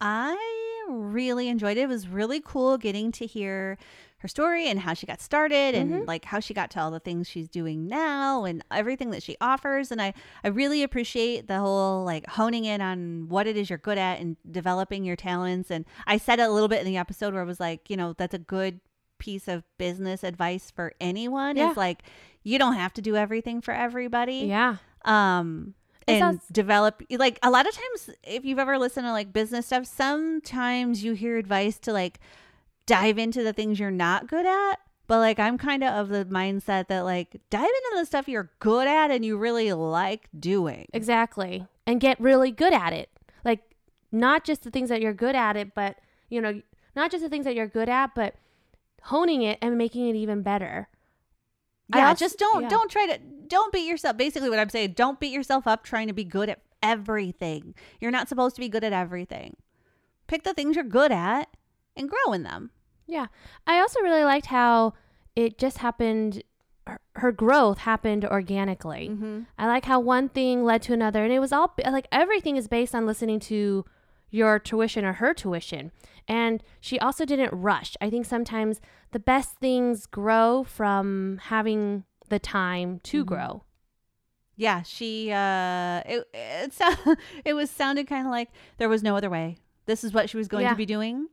I really enjoyed it. It was really cool getting to hear her story and how she got started and like how she got to all the things she's doing now and everything that she offers and I I really appreciate the whole like honing in on what it is you're good at and developing your talents and I said it a little bit in the episode where I was like, you know, that's a good piece of business advice for anyone Yeah. is like you don't have to do everything for everybody Yeah. um and sounds- develop like a lot of times if you've ever listened to like business stuff sometimes you hear advice to like dive into the things you're not good at but like i'm kind of of the mindset that like dive into the stuff you're good at and you really like doing Exactly. And get really good at it. Like not just the things that you're good at it, but you know, not just the things that you're good at, but honing it and making it even better. Yeah also- just don't yeah. don't try to don't beat yourself basically what i'm saying don't beat yourself up trying to be good at everything you're not supposed to be good at everything pick the things you're good at and grow in them Yeah. I also really liked how it just happened her, her growth happened organically. mm-hmm. I like how one thing led to another and it was all like everything is based on listening to your tuition or her tuition. And she also didn't rush. I think sometimes the best things grow from having the time to Mhm. grow. Yeah, she uh it it, it was sounded kind of like there was no other way. This is what she was going Yeah. to be doing.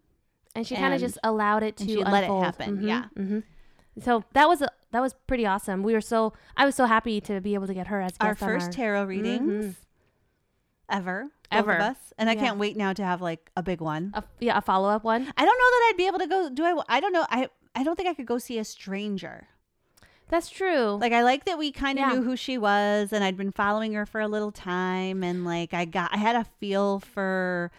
And she kind of just allowed it to let it happen, Mhm, yeah. mhm. So that was a, that was pretty awesome. We were so I was so happy to be able to get her as Our first our- tarot readings Mhm. ever, Ever. of us, and I Yeah. can't wait now to have like a big one. a, yeah, a follow up one. I don't know that I'd be able to go. Do I? I don't know. I I don't think I could go see a stranger. That's true. Like I like that we kind of Yeah. knew who she was, and I'd been following her for a little time, and like I got I had a feel for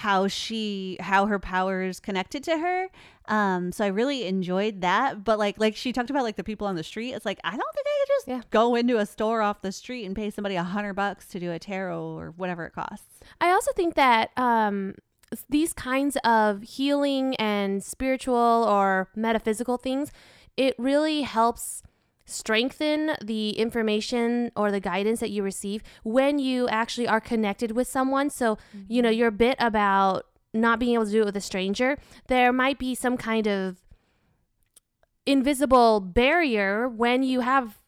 how she how her powers connected to her. Um, so I really enjoyed that. But like like she talked about like the people on the street. It's like I don't think I could just Yeah. go into a store off the street and pay somebody a hundred bucks to do a tarot or whatever it costs. I also think that um, these kinds of healing and spiritual or metaphysical things, it really helps strengthen the information or the guidance that you receive when you actually are connected with someone. So, mm-hmm. you know, your bit about not being able to do it with a stranger, there might be some kind of invisible barrier when you have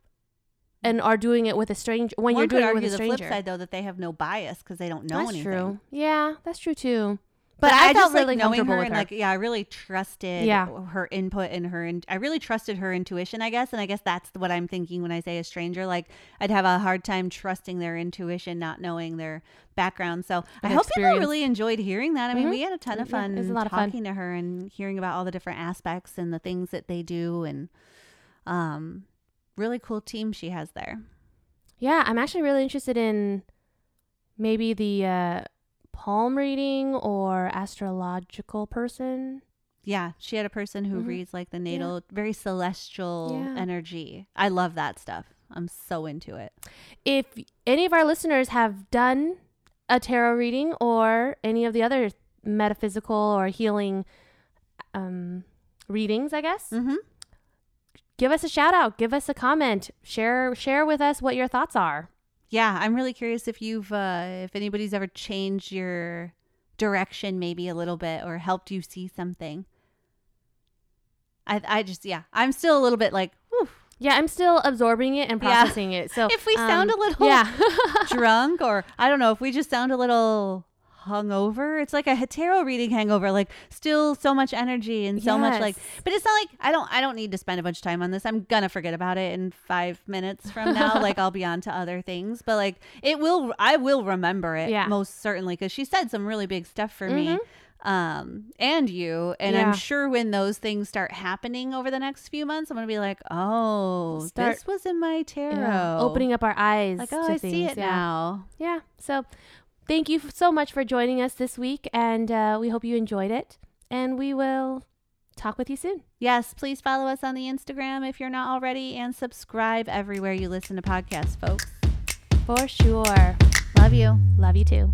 and are doing it with a stranger when One you're could doing it with a the stranger. flip side though that they have no bias because they don't know that's anything. true. Yeah, that's true too. But, I, I, felt just like really knowing comfortable her with and her. like yeah, I really trusted Yeah. her input and her and I really trusted her intuition, I guess. And I guess that's what I'm thinking when I say a stranger. Like I'd have a hard time trusting their intuition, not knowing their background. So I And hope people really enjoyed hearing that. I mean, Mhm. we had a ton of Yeah, fun it was a lot of fun. talking to her and hearing about all the different aspects and the things that they do and um really cool team she has there. yeah, I'm actually really interested in maybe the uh, palm reading or astrological person. Yeah, she had a person who Mhm. reads like the natal, very celestial Yeah. energy. I love that stuff. I'm so into it. If any of our listeners have done a tarot reading or any of the other metaphysical or healing um, readings, I guess, Mm-hmm. give us a shout out, give us a comment, share share with us what your thoughts are. Yeah, I'm really curious if you've, uh, if anybody's ever changed your direction maybe a little bit or helped you see something. I I just yeah, I'm still a little bit like, whew, Yeah, I'm still absorbing it and Yeah. processing it. So If we sound a little- yeah, drunk or I don't know if we just sound a little hungover. It's like a tarot reading hangover, like still so much energy and so much like but it's not like I don't I don't need to spend a bunch of time on this. I'm gonna forget about it in five minutes from now. like I'll be on to other things. But like it will I will remember it Yeah. most certainly because she said some really big stuff for me. Mhm. Um and you and Yeah. I'm sure when those things start happening over the next few months, I'm gonna be like, oh, Start- this was in my tarot. Yeah, opening up our eyes. like, oh, I see it yeah. now. Yeah. So thank you so much for joining us this week, and uh, we hope you enjoyed it. And we will talk with you soon. Yes, please follow us on the Instagram if you're not already and subscribe everywhere you listen to podcasts, folks. For sure. Love you. Love you too.